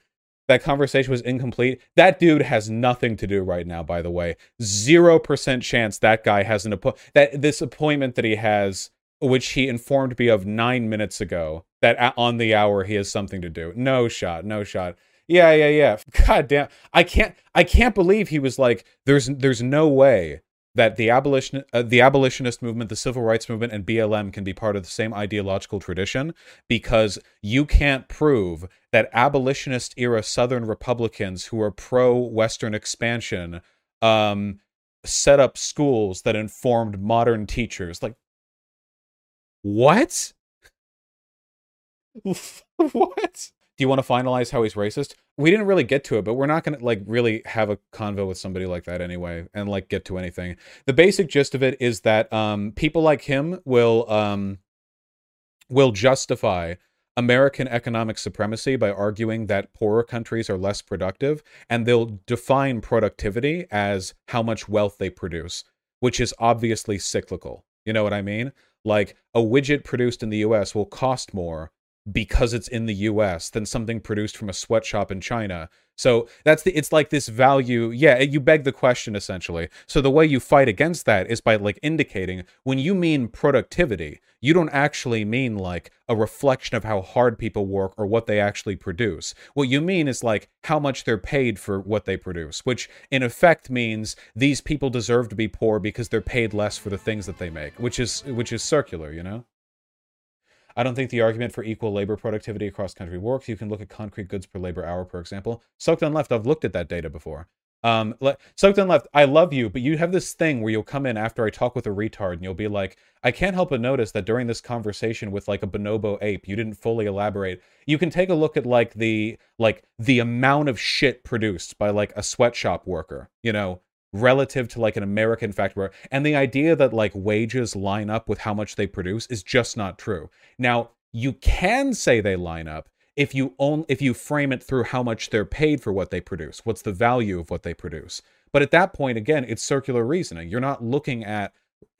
[SPEAKER 2] that conversation was incomplete. That dude has nothing to do right now, by the way. 0% chance that guy has an appointment. That this appointment that he has, which he informed me of nine minutes ago, that on the hour he has something to do. No shot, no shot. Yeah, yeah, yeah. God damn. I can't I can't believe he was like, there's there's no way that the abolition uh, the abolitionist movement, the civil rights movement, and BLM can be part of the same ideological tradition because you can't prove that abolitionist era Southern Republicans who are pro Western expansion um, set up schools that informed modern teachers. Like, what? what? Do you want to finalize how he's racist? We didn't really get to it, but we're not going to like really have a convo with somebody like that anyway and like get to anything. The basic gist of it is that um people like him will um will justify American economic supremacy by arguing that poorer countries are less productive, and they'll define productivity as how much wealth they produce, which is obviously cyclical. You know what I mean? Like a widget produced in the US will cost more because it's in the US than something produced from a sweatshop in China. So that's the it's like this value. Yeah, you beg the question essentially. So the way you fight against that is by like indicating when you mean productivity, you don't actually mean like a reflection of how hard people work or what they actually produce. What you mean is like how much they're paid for what they produce, which in effect means these people deserve to be poor because they're paid less for the things that they make, which is which is circular, you know? I don't think the argument for equal labor productivity across country works. You can look at concrete goods per labor hour, for example. Soaked on left, I've looked at that data before. Um, le- soaked on left, I love you, but you have this thing where you'll come in after I talk with a retard and you'll be like, I can't help but notice that during this conversation with like a bonobo ape, you didn't fully elaborate. You can take a look at like the like the amount of shit produced by like a sweatshop worker, you know, relative to like an American factory. And the idea that like wages line up with how much they produce is just not true. Now, you can say they line up if you own if you frame it through how much they're paid for what they produce. What's the value of what they produce? But at that point again, it's circular reasoning. You're not looking at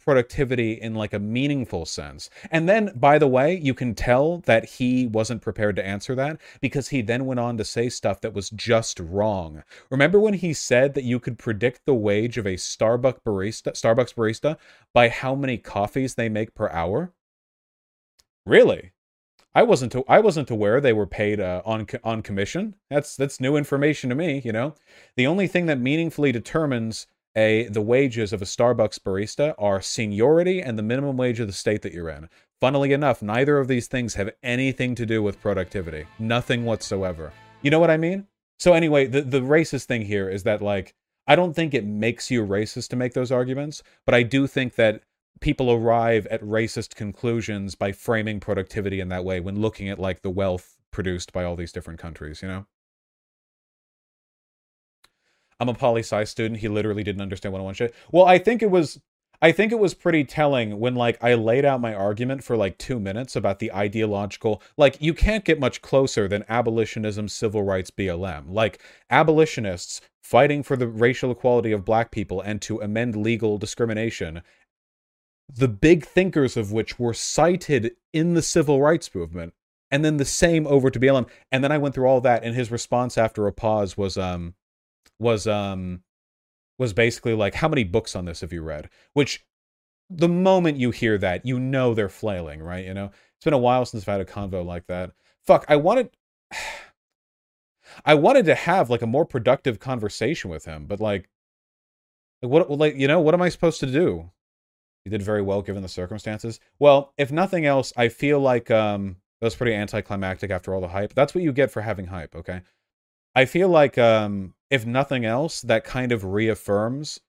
[SPEAKER 2] productivity in like a meaningful sense. And then, by the way, you can tell that he wasn't prepared to answer that because he then went on to say stuff that was just wrong. Remember when he said that you could predict the wage of a Starbucks barista, Starbucks barista by how many coffees they make per hour? Really? I wasn't I wasn't aware they were paid uh, on on commission. That's that's new information to me. You know, the only thing that meaningfully determines a the wages of a Starbucks barista are seniority and the minimum wage of the state that you're in. Funnily enough, neither of these things have anything to do with productivity. Nothing whatsoever. You know what I mean? So anyway, the the racist thing here is that like I don't think it makes you racist to make those arguments, but I do think that people arrive at racist conclusions by framing productivity in that way when looking at like the wealth produced by all these different countries, you know? I'm a poli sci student. He literally didn't understand 101 shit. Well, I think it was I think it was pretty telling when like I laid out my argument for like 2 minutes about the ideological like you can't get much closer than abolitionism, civil rights, BLM. Like abolitionists fighting for the racial equality of black people and to amend legal discrimination the big thinkers of which were cited in the civil rights movement and then the same over to BLM and then I went through all that and his response after a pause was um was um was basically like how many books on this have you read? Which the moment you hear that you know they're flailing right you know? It's been a while since i've had a convo like that. Fuck i wanted i wanted to have like a more productive conversation with him but like what like you know what am i supposed to do? You did very well given the circumstances. Well if nothing else i feel like um that was pretty anticlimactic after all the hype. That's what you get for having hype okay I feel like, um, if nothing else, that kind of reaffirms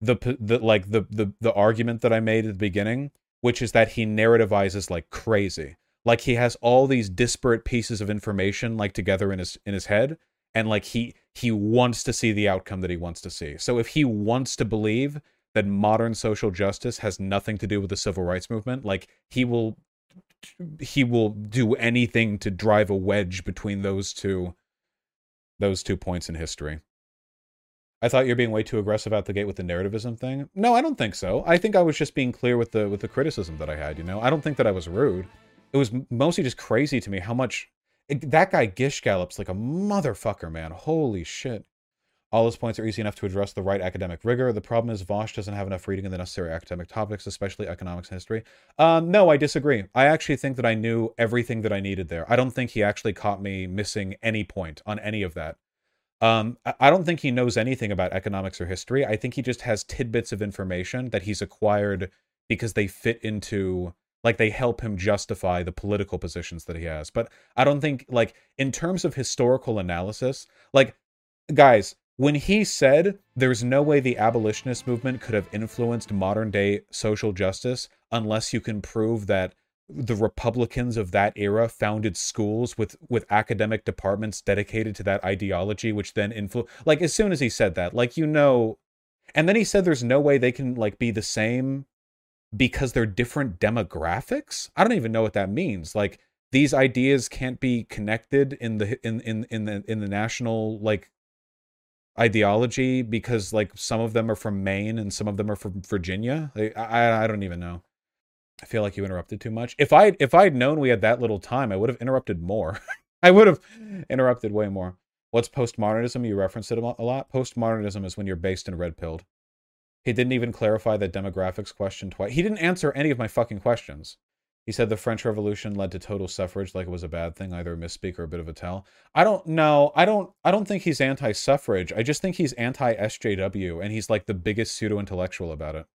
[SPEAKER 2] the the like the the the argument that I made at the beginning, which is that he narrativizes like crazy. Like he has all these disparate pieces of information like together in his in his head, and like he he wants to see the outcome that he wants to see. So if he wants to believe that modern social justice has nothing to do with the civil rights movement, like he will he will do anything to drive a wedge between those two those two points in history. I thought you're being way too aggressive out the gate with the narrativism thing. No, I don't think so. I think I was just being clear with the with the criticism that I had. You know, I don't think that I was rude. It was mostly just crazy to me how much it, that guy Gish gallops like a motherfucker, man. Holy shit. All his points are easy enough to address the right academic rigor. The problem is Vaush doesn't have enough reading in the necessary academic topics, especially economics and history. Um, no, I disagree. I actually think that I knew everything that I needed there. I don't think he actually caught me missing any point on any of that. Um, I don't think he knows anything about economics or history. I think he just has tidbits of information that he's acquired because they fit into like they help him justify the political positions that he has. But I don't think like in terms of historical analysis, like guys, when he said there's no way the abolitionist movement could have influenced modern day social justice unless you can prove that the Republicans of that era founded schools with with academic departments dedicated to that ideology, which then influ like as soon as he said that, like you know, and then he said there's no way they can like be the same because they're different demographics. I don't even know what that means. Like these ideas can't be connected in the in in in the in the national like ideology because like some of them are from Maine and some of them are from Virginia. I I don't even know. I feel like you interrupted too much. If I if I'd known we had that little time, I would have interrupted more. I would have interrupted way more. What's postmodernism? You referenced it a lot. Postmodernism is when you're based in red pilled. He didn't even clarify the demographics question twice. He didn't answer any of my fucking questions. He said the French Revolution led to total suffrage like it was a bad thing, either a misspeak or a bit of a tell. I don't know. I don't I don't think he's anti-suffrage. I just think he's anti-SJW and he's like the biggest pseudo-intellectual about it.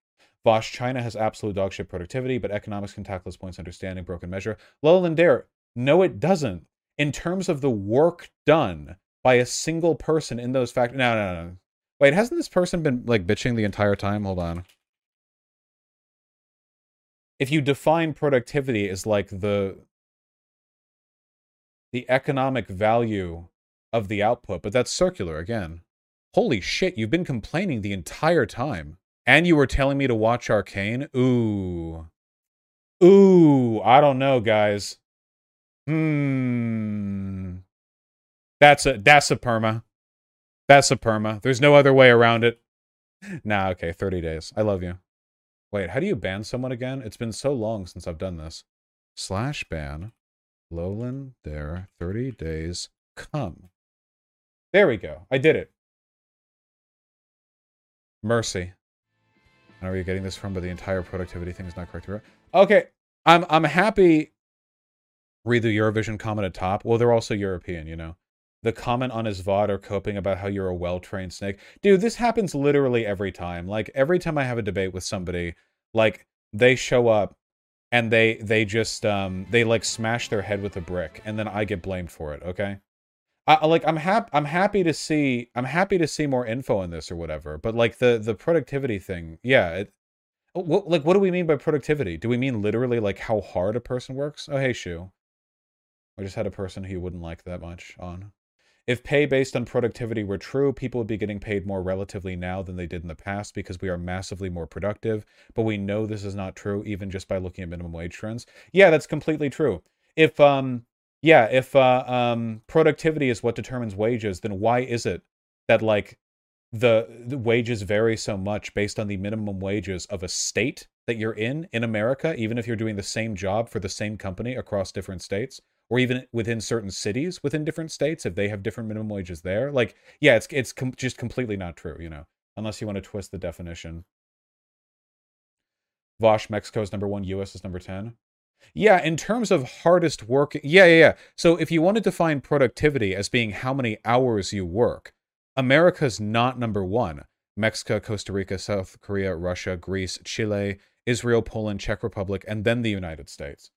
[SPEAKER 2] Vaush, China has absolute dogshit productivity, but economics can tackle its points understanding broken measure. Lowland Dare, no, it doesn't. In terms of the work done by a single person in those factories. No, no, no. Wait, hasn't this person been like bitching the entire time? Hold on. If you define productivity as like the the economic value of the output, but that's circular again. Holy shit, you've been complaining the entire time. And you were telling me to watch Arcane? Ooh. Ooh, I don't know, guys. Hmm. That's a that's a perma. That's a perma. There's no other way around it. Nah, okay, 30 days. I love you. Wait, how do you ban someone again? It's been so long since I've done this. Slash ban. Lowland there. 30 days. Come. There we go. I did it. Mercy. I know you're getting this from, but the entire productivity thing is not correct. Okay, I'm I'm happy. Read the Eurovision comment at top. Well, they're also European, you know. The comment on his VOD or coping about how you're a well-trained snake. Dude, this happens literally every time. Like every time I have a debate with somebody, like they show up and they they just um they like smash their head with a brick and then I get blamed for it, okay? I, like I'm happy I'm happy to see I'm happy to see more info in this or whatever. But like the the productivity thing, yeah. It, what, like what do we mean by productivity? Do we mean literally like how hard a person works? Oh hey Shu, I just had a person who you wouldn't like that much on. If pay based on productivity were true, people would be getting paid more relatively now than they did in the past because we are massively more productive. But we know this is not true even just by looking at minimum wage trends. Yeah, that's completely true. If um yeah, if uh, um, productivity is what determines wages, then why is it that like the, the wages vary so much based on the minimum wages of a state that you're in in America, even if you're doing the same job for the same company across different states, or even within certain cities within different states, if they have different minimum wages there? Like, yeah, it's it's com- just completely not true, you know, unless you want to twist the definition. Vaush, Mexico is number one, US is number 10. Yeah, in terms of hardest work, yeah, yeah, yeah. So if you want to define productivity as being how many hours you work, America's not number one. Mexico, Costa Rica, South Korea, Russia, Greece, Chile, Israel, Poland, Czech Republic, and then the United States.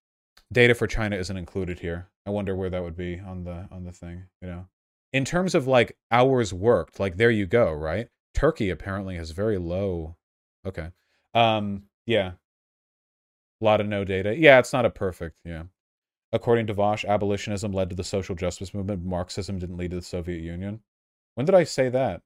[SPEAKER 2] Data for China isn't included here. I wonder where that would be on the on the thing, you know. In terms of like hours worked, like there you go, right? Turkey apparently has very low. Okay. Um yeah, a lot of no data. Yeah, it's not a perfect, yeah. According to Vaush, abolitionism led to the social justice movement. Marxism didn't lead to the Soviet Union. When did I say that?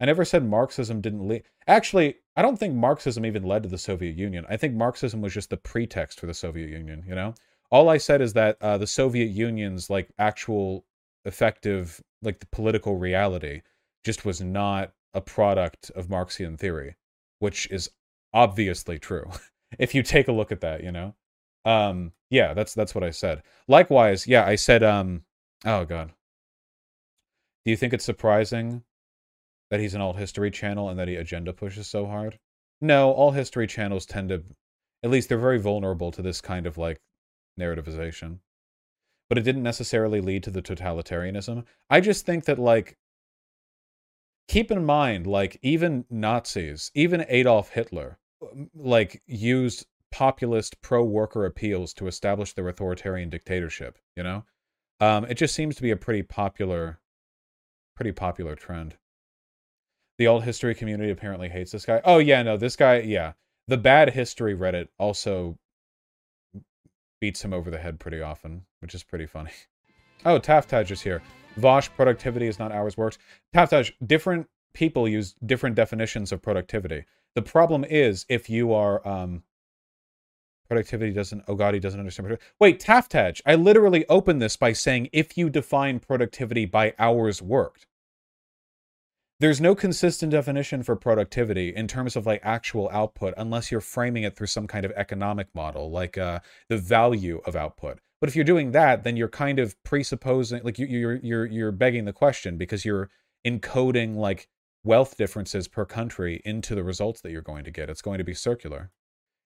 [SPEAKER 2] I never said Marxism didn't lead. Actually, I don't think Marxism even led to the Soviet Union. I think Marxism was just the pretext for the Soviet Union, you know? All I said is that uh, the Soviet Union's like actual effective like the political reality just was not a product of Marxian theory, which is obviously true. if you take a look at that, you know. Um, yeah, that's that's what I said. Likewise, yeah, I said, um, oh god. Do you think it's surprising that he's an alt history channel and that he agenda pushes so hard? No, all history channels tend to, at least they're very vulnerable to this kind of like narrativization. But it didn't necessarily lead to the totalitarianism. I just think that like keep in mind, like even Nazis, even Adolf Hitler, like used populist pro-worker appeals to establish their authoritarian dictatorship. You know, um, it just seems to be a pretty popular, pretty popular trend. The alt history community apparently hates this guy. Oh yeah, no, this guy, yeah. The bad history Reddit also beats him over the head pretty often, which is pretty funny. Oh, Taftaj is here. Vaush, productivity is not hours worked. Taftaj, different people use different definitions of productivity. The problem is if you are um productivity doesn't oh god he doesn't understand wait Taftaj, I literally opened this by saying if you define productivity by hours worked there's no consistent definition for productivity in terms of like actual output unless you're framing it through some kind of economic model like uh, the value of output. But if you're doing that then you're kind of presupposing like you, you're you're you're begging the question because you're encoding like wealth differences per country into the results that you're going to get. It's going to be circular.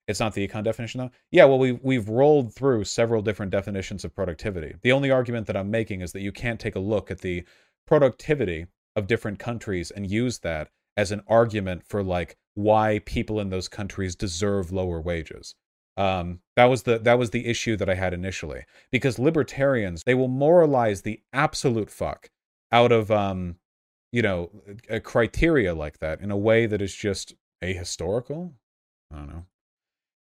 [SPEAKER 2] It's not the econ definition though? Yeah well we, we've rolled through several different definitions of productivity. The only argument that i'm making is that you can't take a look at the productivity of different countries and use that as an argument for like why people in those countries deserve lower wages. Um, that was the that was the issue that I had initially because libertarians they will moralize the absolute fuck out of um, you know a criteria like that in a way that is just ahistorical. I don't know.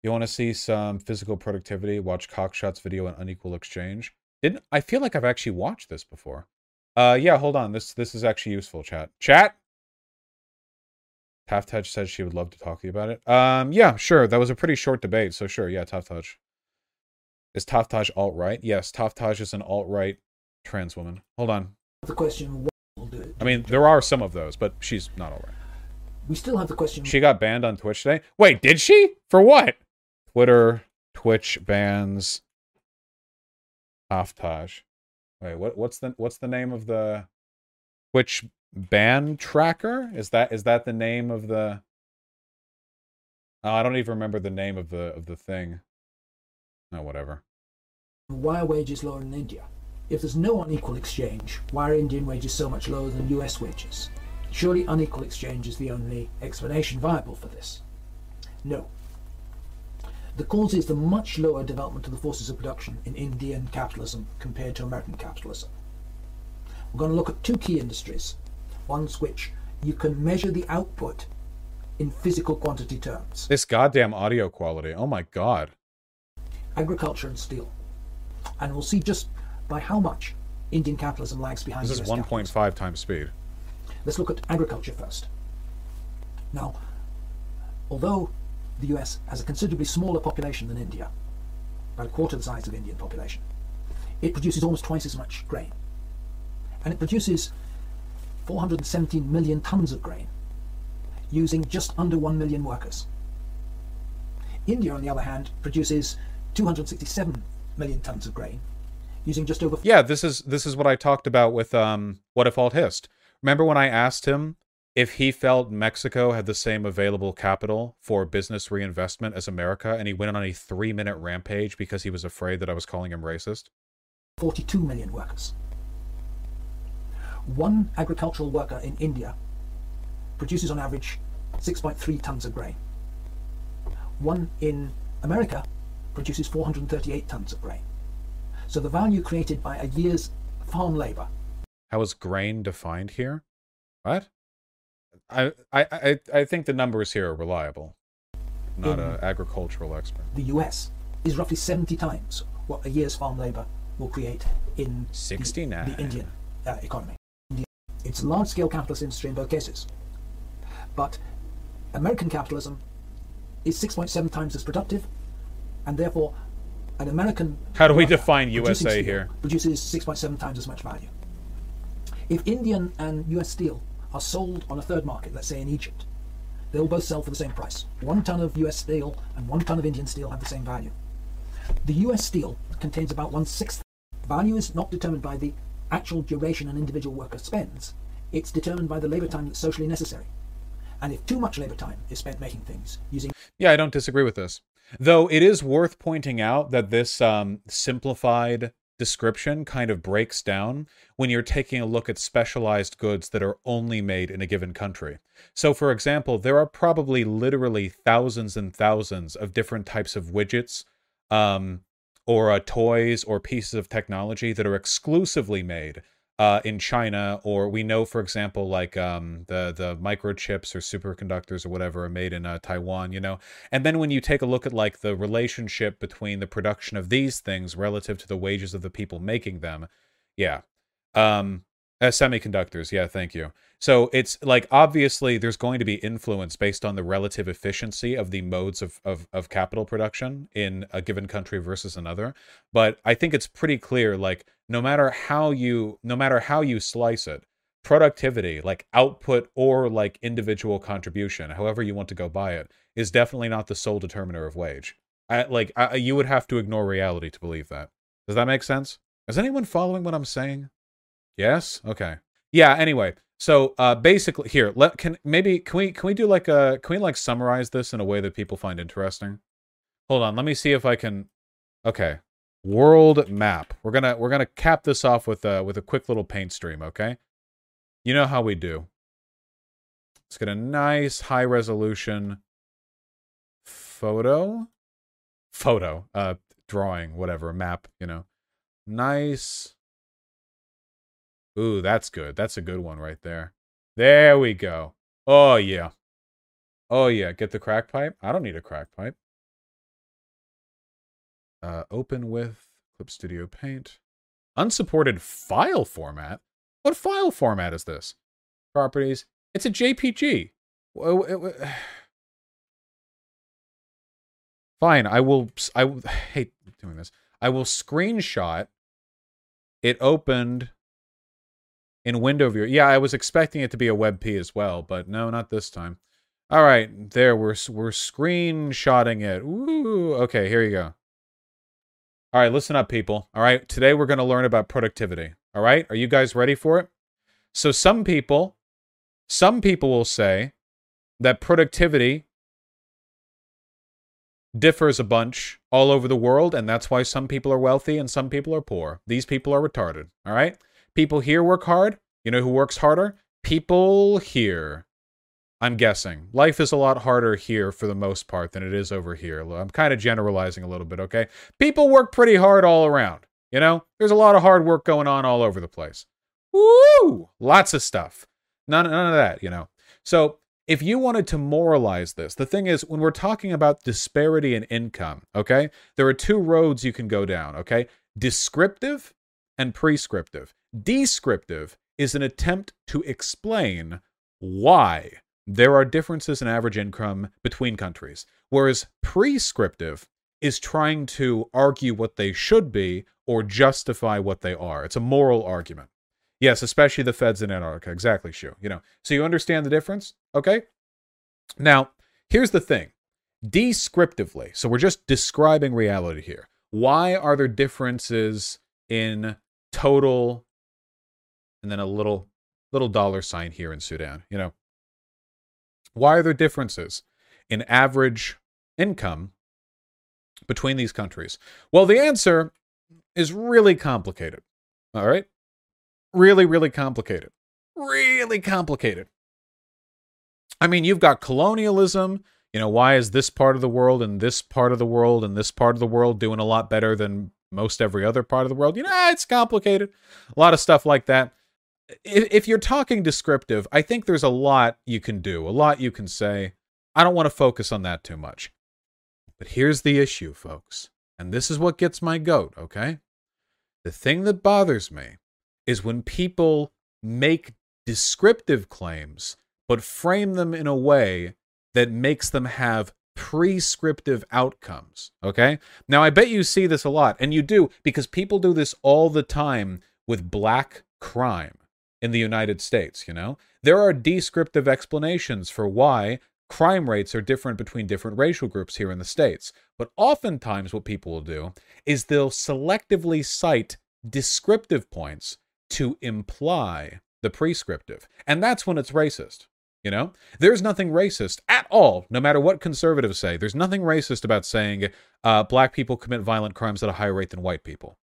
[SPEAKER 2] You want to see some physical productivity? Watch Cockshott's video on unequal exchange. Didn't I feel like I've actually watched this before? Uh, yeah, hold on. This this is actually useful, chat. Chat. Taftouch says she would love to talk to you about it. Um, yeah, sure. That was a pretty short debate, so sure. Yeah, Taftouch. Is Taftouch alt right? Yes, Taftouch is an alt right trans woman. Hold on.
[SPEAKER 4] The question.
[SPEAKER 2] I mean, there are some of those, but she's not alt right.
[SPEAKER 4] We still have the question.
[SPEAKER 2] She got banned on Twitch today. Wait, did she? For what? Twitter, Twitch bans Taftouch. Wait, what what's the what's the name of the Twitch ban tracker? Is that is that the name of the Oh, I don't even remember the name of the of the thing. No, whatever.
[SPEAKER 4] Why are wages lower in India? If there's no unequal exchange, why are Indian wages so much lower than US wages? Surely unequal exchange is the only explanation viable for this. No, the cause is the much lower development of the forces of production in Indian capitalism compared to American capitalism. We're going to look at two key industries, ones which you can measure the output in physical quantity terms.
[SPEAKER 2] This goddamn audio quality. Oh my god.
[SPEAKER 4] Agriculture and steel. And we'll see just by how much Indian capitalism lags behind
[SPEAKER 2] This is 1.5 times speed.
[SPEAKER 4] Let's look at agriculture first. Now, although the US has a considerably smaller population than India, about a quarter the size of Indian population. It produces almost twice as much grain. And it produces 417 million tons of grain using just under 1 million workers. India, on the other hand, produces 267 million tons of grain using just over.
[SPEAKER 2] Yeah, this is this is what I talked about with um, what if alt hist. Remember when I asked him if he felt Mexico had the same available capital for business reinvestment as America, and he went on a three minute rampage because he was afraid that I was calling him racist?
[SPEAKER 4] 42 million workers. One agricultural worker in India produces on average 6.3 tons of grain. One in America produces 438 tons of grain. So the value created by a year's farm labor.
[SPEAKER 2] How is grain defined here? What? I, I, I think the numbers here are reliable. Not an agricultural expert.
[SPEAKER 4] The US is roughly 70 times what a year's farm labor will create in
[SPEAKER 2] 69.
[SPEAKER 4] The, the Indian uh, economy. It's a large scale capitalist industry in both cases. But American capitalism is 6.7 times as productive, and therefore an American.
[SPEAKER 2] How do we define USA here?
[SPEAKER 4] Produces 6.7 times as much value. If Indian and US steel are sold on a third market, let's say in Egypt, they'll both sell for the same price. One ton of US steel and one ton of Indian steel have the same value. The US steel contains about one sixth. Value is not determined by the actual duration an individual worker spends, it's determined by the labor time that's socially necessary. And if too much labor time is spent making things using.
[SPEAKER 2] Yeah, I don't disagree with this. Though it is worth pointing out that this um, simplified description kind of breaks down when you're taking a look at specialized goods that are only made in a given country. So, for example, there are probably literally thousands and thousands of different types of widgets um, or uh, toys or pieces of technology that are exclusively made uh, in China, or we know, for example, like um, the the microchips or superconductors or whatever are made in uh, Taiwan, you know. And then when you take a look at like the relationship between the production of these things relative to the wages of the people making them, yeah, um, uh, semiconductors, yeah, thank you. So it's like obviously there's going to be influence based on the relative efficiency of the modes of, of, of capital production in a given country versus another. But I think it's pretty clear, like no matter how you no matter how you slice it, productivity, like output or like individual contribution, however you want to go by it, is definitely not the sole determiner of wage. I, like I, you would have to ignore reality to believe that. Does that make sense? Is anyone following what I'm saying? Yes. Okay. Yeah. Anyway, so uh, basically, here, let can maybe can we can we do like a can we like summarize this in a way that people find interesting? Hold on. Let me see if I can. Okay. World map. We're gonna we're gonna cap this off with a with a quick little paint stream. Okay. You know how we do. Let's get a nice high resolution photo, photo, uh, drawing, whatever, map. You know, nice Ooh, that's good. That's a good one right there. There we go. Oh, yeah. Oh, yeah. Get the crack pipe. I don't need a crack pipe. Uh, open with Clip Studio Paint. Unsupported file format? What file format is this? Properties. It's a JPG. Fine, I will. I hate doing this. I will screenshot. It opened in window viewer. Yeah, I was expecting it to be a WebP as well, but no, not this time. All right, there we're we're screenshotting it. Ooh, okay, here you go. All right, listen up, people. All right, today we're going to learn about productivity. All right, are you guys ready for it? So some people, some people will say that productivity differs a bunch all over the world, and that's why some people are wealthy and some people are poor. These people are retarded. All right. People here work hard. You know who works harder? People here. I'm guessing. Life is a lot harder here for the most part than it is over here. I'm kind of generalizing a little bit, okay? People work pretty hard all around. You know, there's a lot of hard work going on all over the place. Woo! Lots of stuff. None, none of that, you know. So if you wanted to moralize this, the thing is, when we're talking about disparity in income, okay, there are two roads you can go down, okay? Descriptive and prescriptive. Descriptive is an attempt to explain why there are differences in average income between countries, whereas prescriptive is trying to argue what they should be or justify what they are. It's a moral argument. Yes, especially the feds in Antarctica. Exactly, Shu. You know, so you understand the difference, okay? Now, here's the thing. Descriptively, so we're just describing reality here. Why are there differences in total and then a little little dollar sign here in Sudan, you know. Why are there differences in average income between these countries? Well, the answer is really complicated. All right? Really, really complicated. Really complicated. I mean, you've got colonialism. You know, why is this part of the world and this part of the world and this part of the world doing a lot better than most every other part of the world? You know, it's complicated. A lot of stuff like that if, you're talking descriptive, I think there's a lot you can do, a lot you can say. I don't want to focus on that too much. But here's the issue, folks. And this is what gets my goat, okay? The thing that bothers me is when people make descriptive claims, but frame them in a way that makes them have prescriptive outcomes. Okay. Now, I bet you see this a lot, and you do because people do this all the time with black crime in the United States, you know? There are descriptive explanations for why crime rates are different between different racial groups here in the States. But oftentimes, what people will do is they'll selectively cite descriptive points to imply the prescriptive. And that's when it's racist. You know, there's nothing racist at all, no matter what conservatives say. There's nothing racist about saying uh, black people commit violent crimes at a higher rate than white people.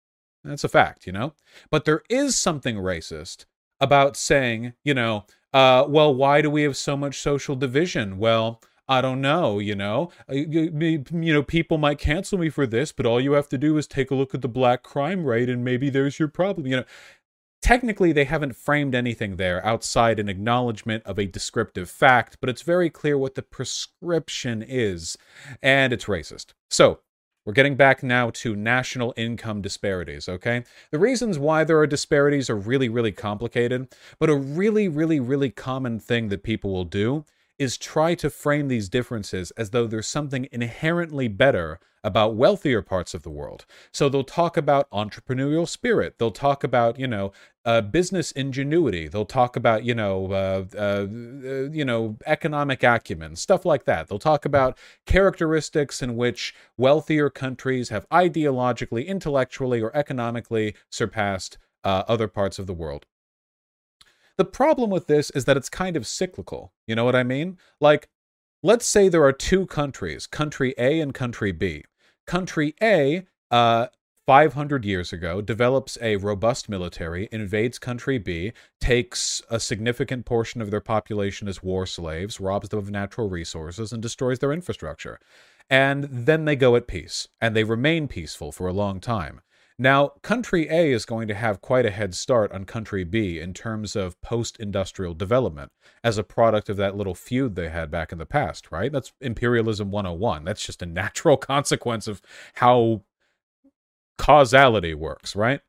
[SPEAKER 2] That's a fact, you know? But there is something racist about saying, you know, uh, well, why do we have so much social division? Well, I don't know, you know. Uh, you, you know, people might cancel me for this, but all you have to do is take a look at the black crime rate and maybe there's your problem, you know. Technically, they haven't framed anything there outside an acknowledgement of a descriptive fact, but it's very clear what the prescription is, and it's racist. So, we're getting back now to national income disparities, okay? The reasons why there are disparities are really, really complicated, but a really, really, really common thing that people will do is try to frame these differences as though there's something inherently better about wealthier parts of the world. So they'll talk about entrepreneurial spirit. They'll talk about, you know, uh, business ingenuity. They'll talk about, you know, uh, uh, uh, you know, economic acumen, stuff like that. They'll talk about characteristics in which wealthier countries have ideologically, intellectually, or economically surpassed uh, other parts of the world. The problem with this is that it's kind of cyclical. You know what I mean? Like, let's say there are two countries, country A and country B. Country A, uh, 500 years ago, develops a robust military, invades country B, takes a significant portion of their population as war slaves, robs them of natural resources, and destroys their infrastructure. And then they go at peace, and they remain peaceful for a long time. Now, country A is going to have quite a head start on country B in terms of post industrial development as a product of that little feud they had back in the past, right? That's imperialism 101. That's just a natural consequence of how causality works, right?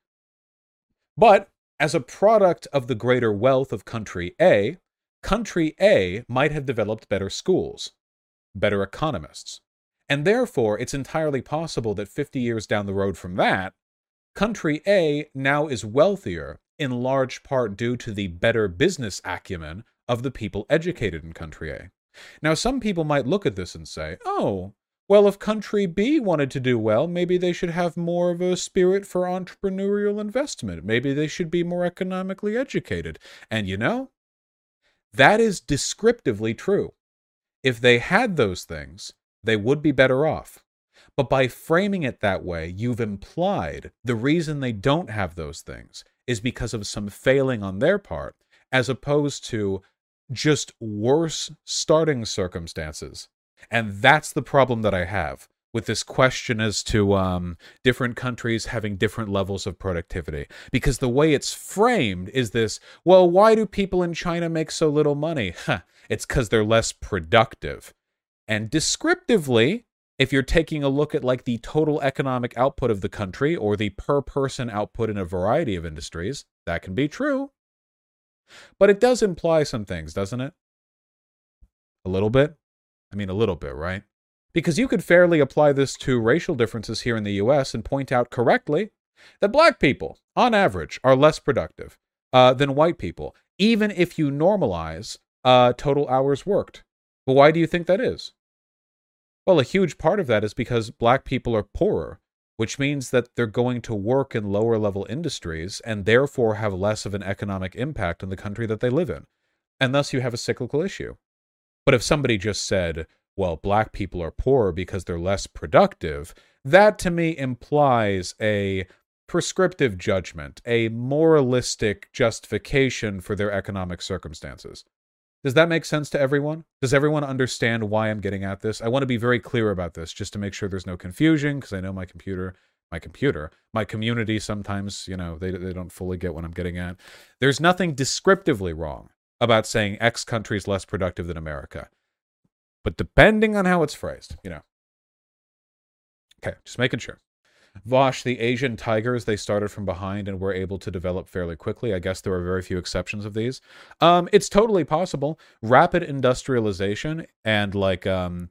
[SPEAKER 2] But as a product of the greater wealth of country A, country A might have developed better schools, better economists. And therefore, it's entirely possible that 50 years down the road from that, Country A now is wealthier in large part due to the better business acumen of the people educated in Country A. Now, some people might look at this and say, oh, well, if Country B wanted to do well, maybe they should have more of a spirit for entrepreneurial investment. Maybe they should be more economically educated. And you know, that is descriptively true. If they had those things, they would be better off. But by framing it that way, you've implied the reason they don't have those things is because of some failing on their part, as opposed to just worse starting circumstances. And that's the problem that I have with this question as to um, different countries having different levels of productivity. Because the way it's framed is this well, why do people in China make so little money? It's because they're less productive. And descriptively, if you're taking a look at like the total economic output of the country or the per person output in a variety of industries, that can be true. But it does imply some things, doesn't it? A little bit? I mean, a little bit, right? Because you could fairly apply this to racial differences here in the US and point out correctly that black people, on average, are less productive uh, than white people, even if you normalize uh, total hours worked. But why do you think that is? Well, a huge part of that is because black people are poorer, which means that they're going to work in lower level industries and therefore have less of an economic impact on the country that they live in. And thus you have a cyclical issue. But if somebody just said, well, black people are poorer because they're less productive, that to me implies a prescriptive judgment, a moralistic justification for their economic circumstances. Does that make sense to everyone? Does everyone understand why I'm getting at this? I want to be very clear about this just to make sure there's no confusion because I know my computer, my computer, my community sometimes, you know, they, they don't fully get what I'm getting at. There's nothing descriptively wrong about saying X country is less productive than America. But depending on how it's phrased, you know. Okay, just making sure. Vaush, the Asian tigers, they started from behind and were able to develop fairly quickly. I guess there are very few exceptions of these. Um, it's totally possible. Rapid industrialization and like um,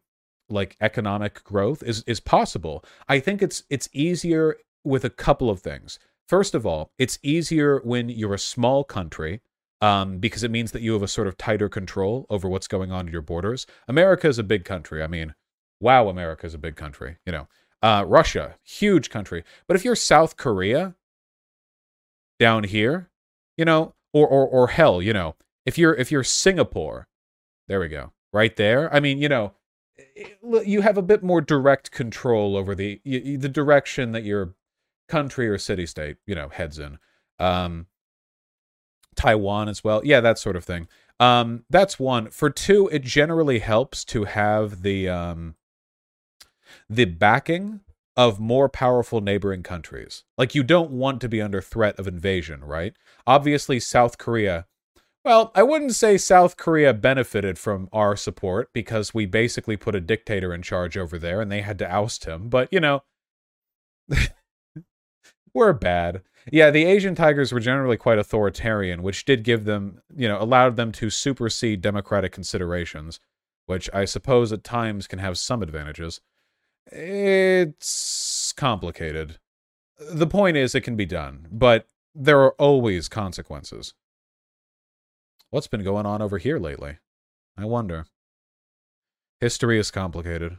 [SPEAKER 2] like economic growth is is possible. I think it's it's easier with a couple of things. First of all, it's easier when you're a small country um, because it means that you have a sort of tighter control over what's going on at your borders. America is a big country. I mean, wow, America is a big country. You know, uh, Russia, huge country. But if you're South Korea down here, you know, or or or hell, you know, if you're if you're Singapore, there we go, right there. I mean, you know, you have a bit more direct control over the the direction that your country or city state, you know, heads in. Um, Taiwan as well. Yeah, that sort of thing. Um, that's one. For two, it generally helps to have the um, the backing of more powerful neighboring countries. Like you don't want to be under threat of invasion, right? Obviously, South Korea. Well, I wouldn't say South Korea benefited from our support because we basically put a dictator in charge over there and they had to oust him. But, you know, we're bad. Yeah, the Asian tigers were generally quite authoritarian, which did give them, you know, allowed them to supersede democratic considerations, which I suppose at times can have some advantages. It's complicated. The point is, it can be done, but there are always consequences. What's been going on over here lately? I wonder. History is complicated.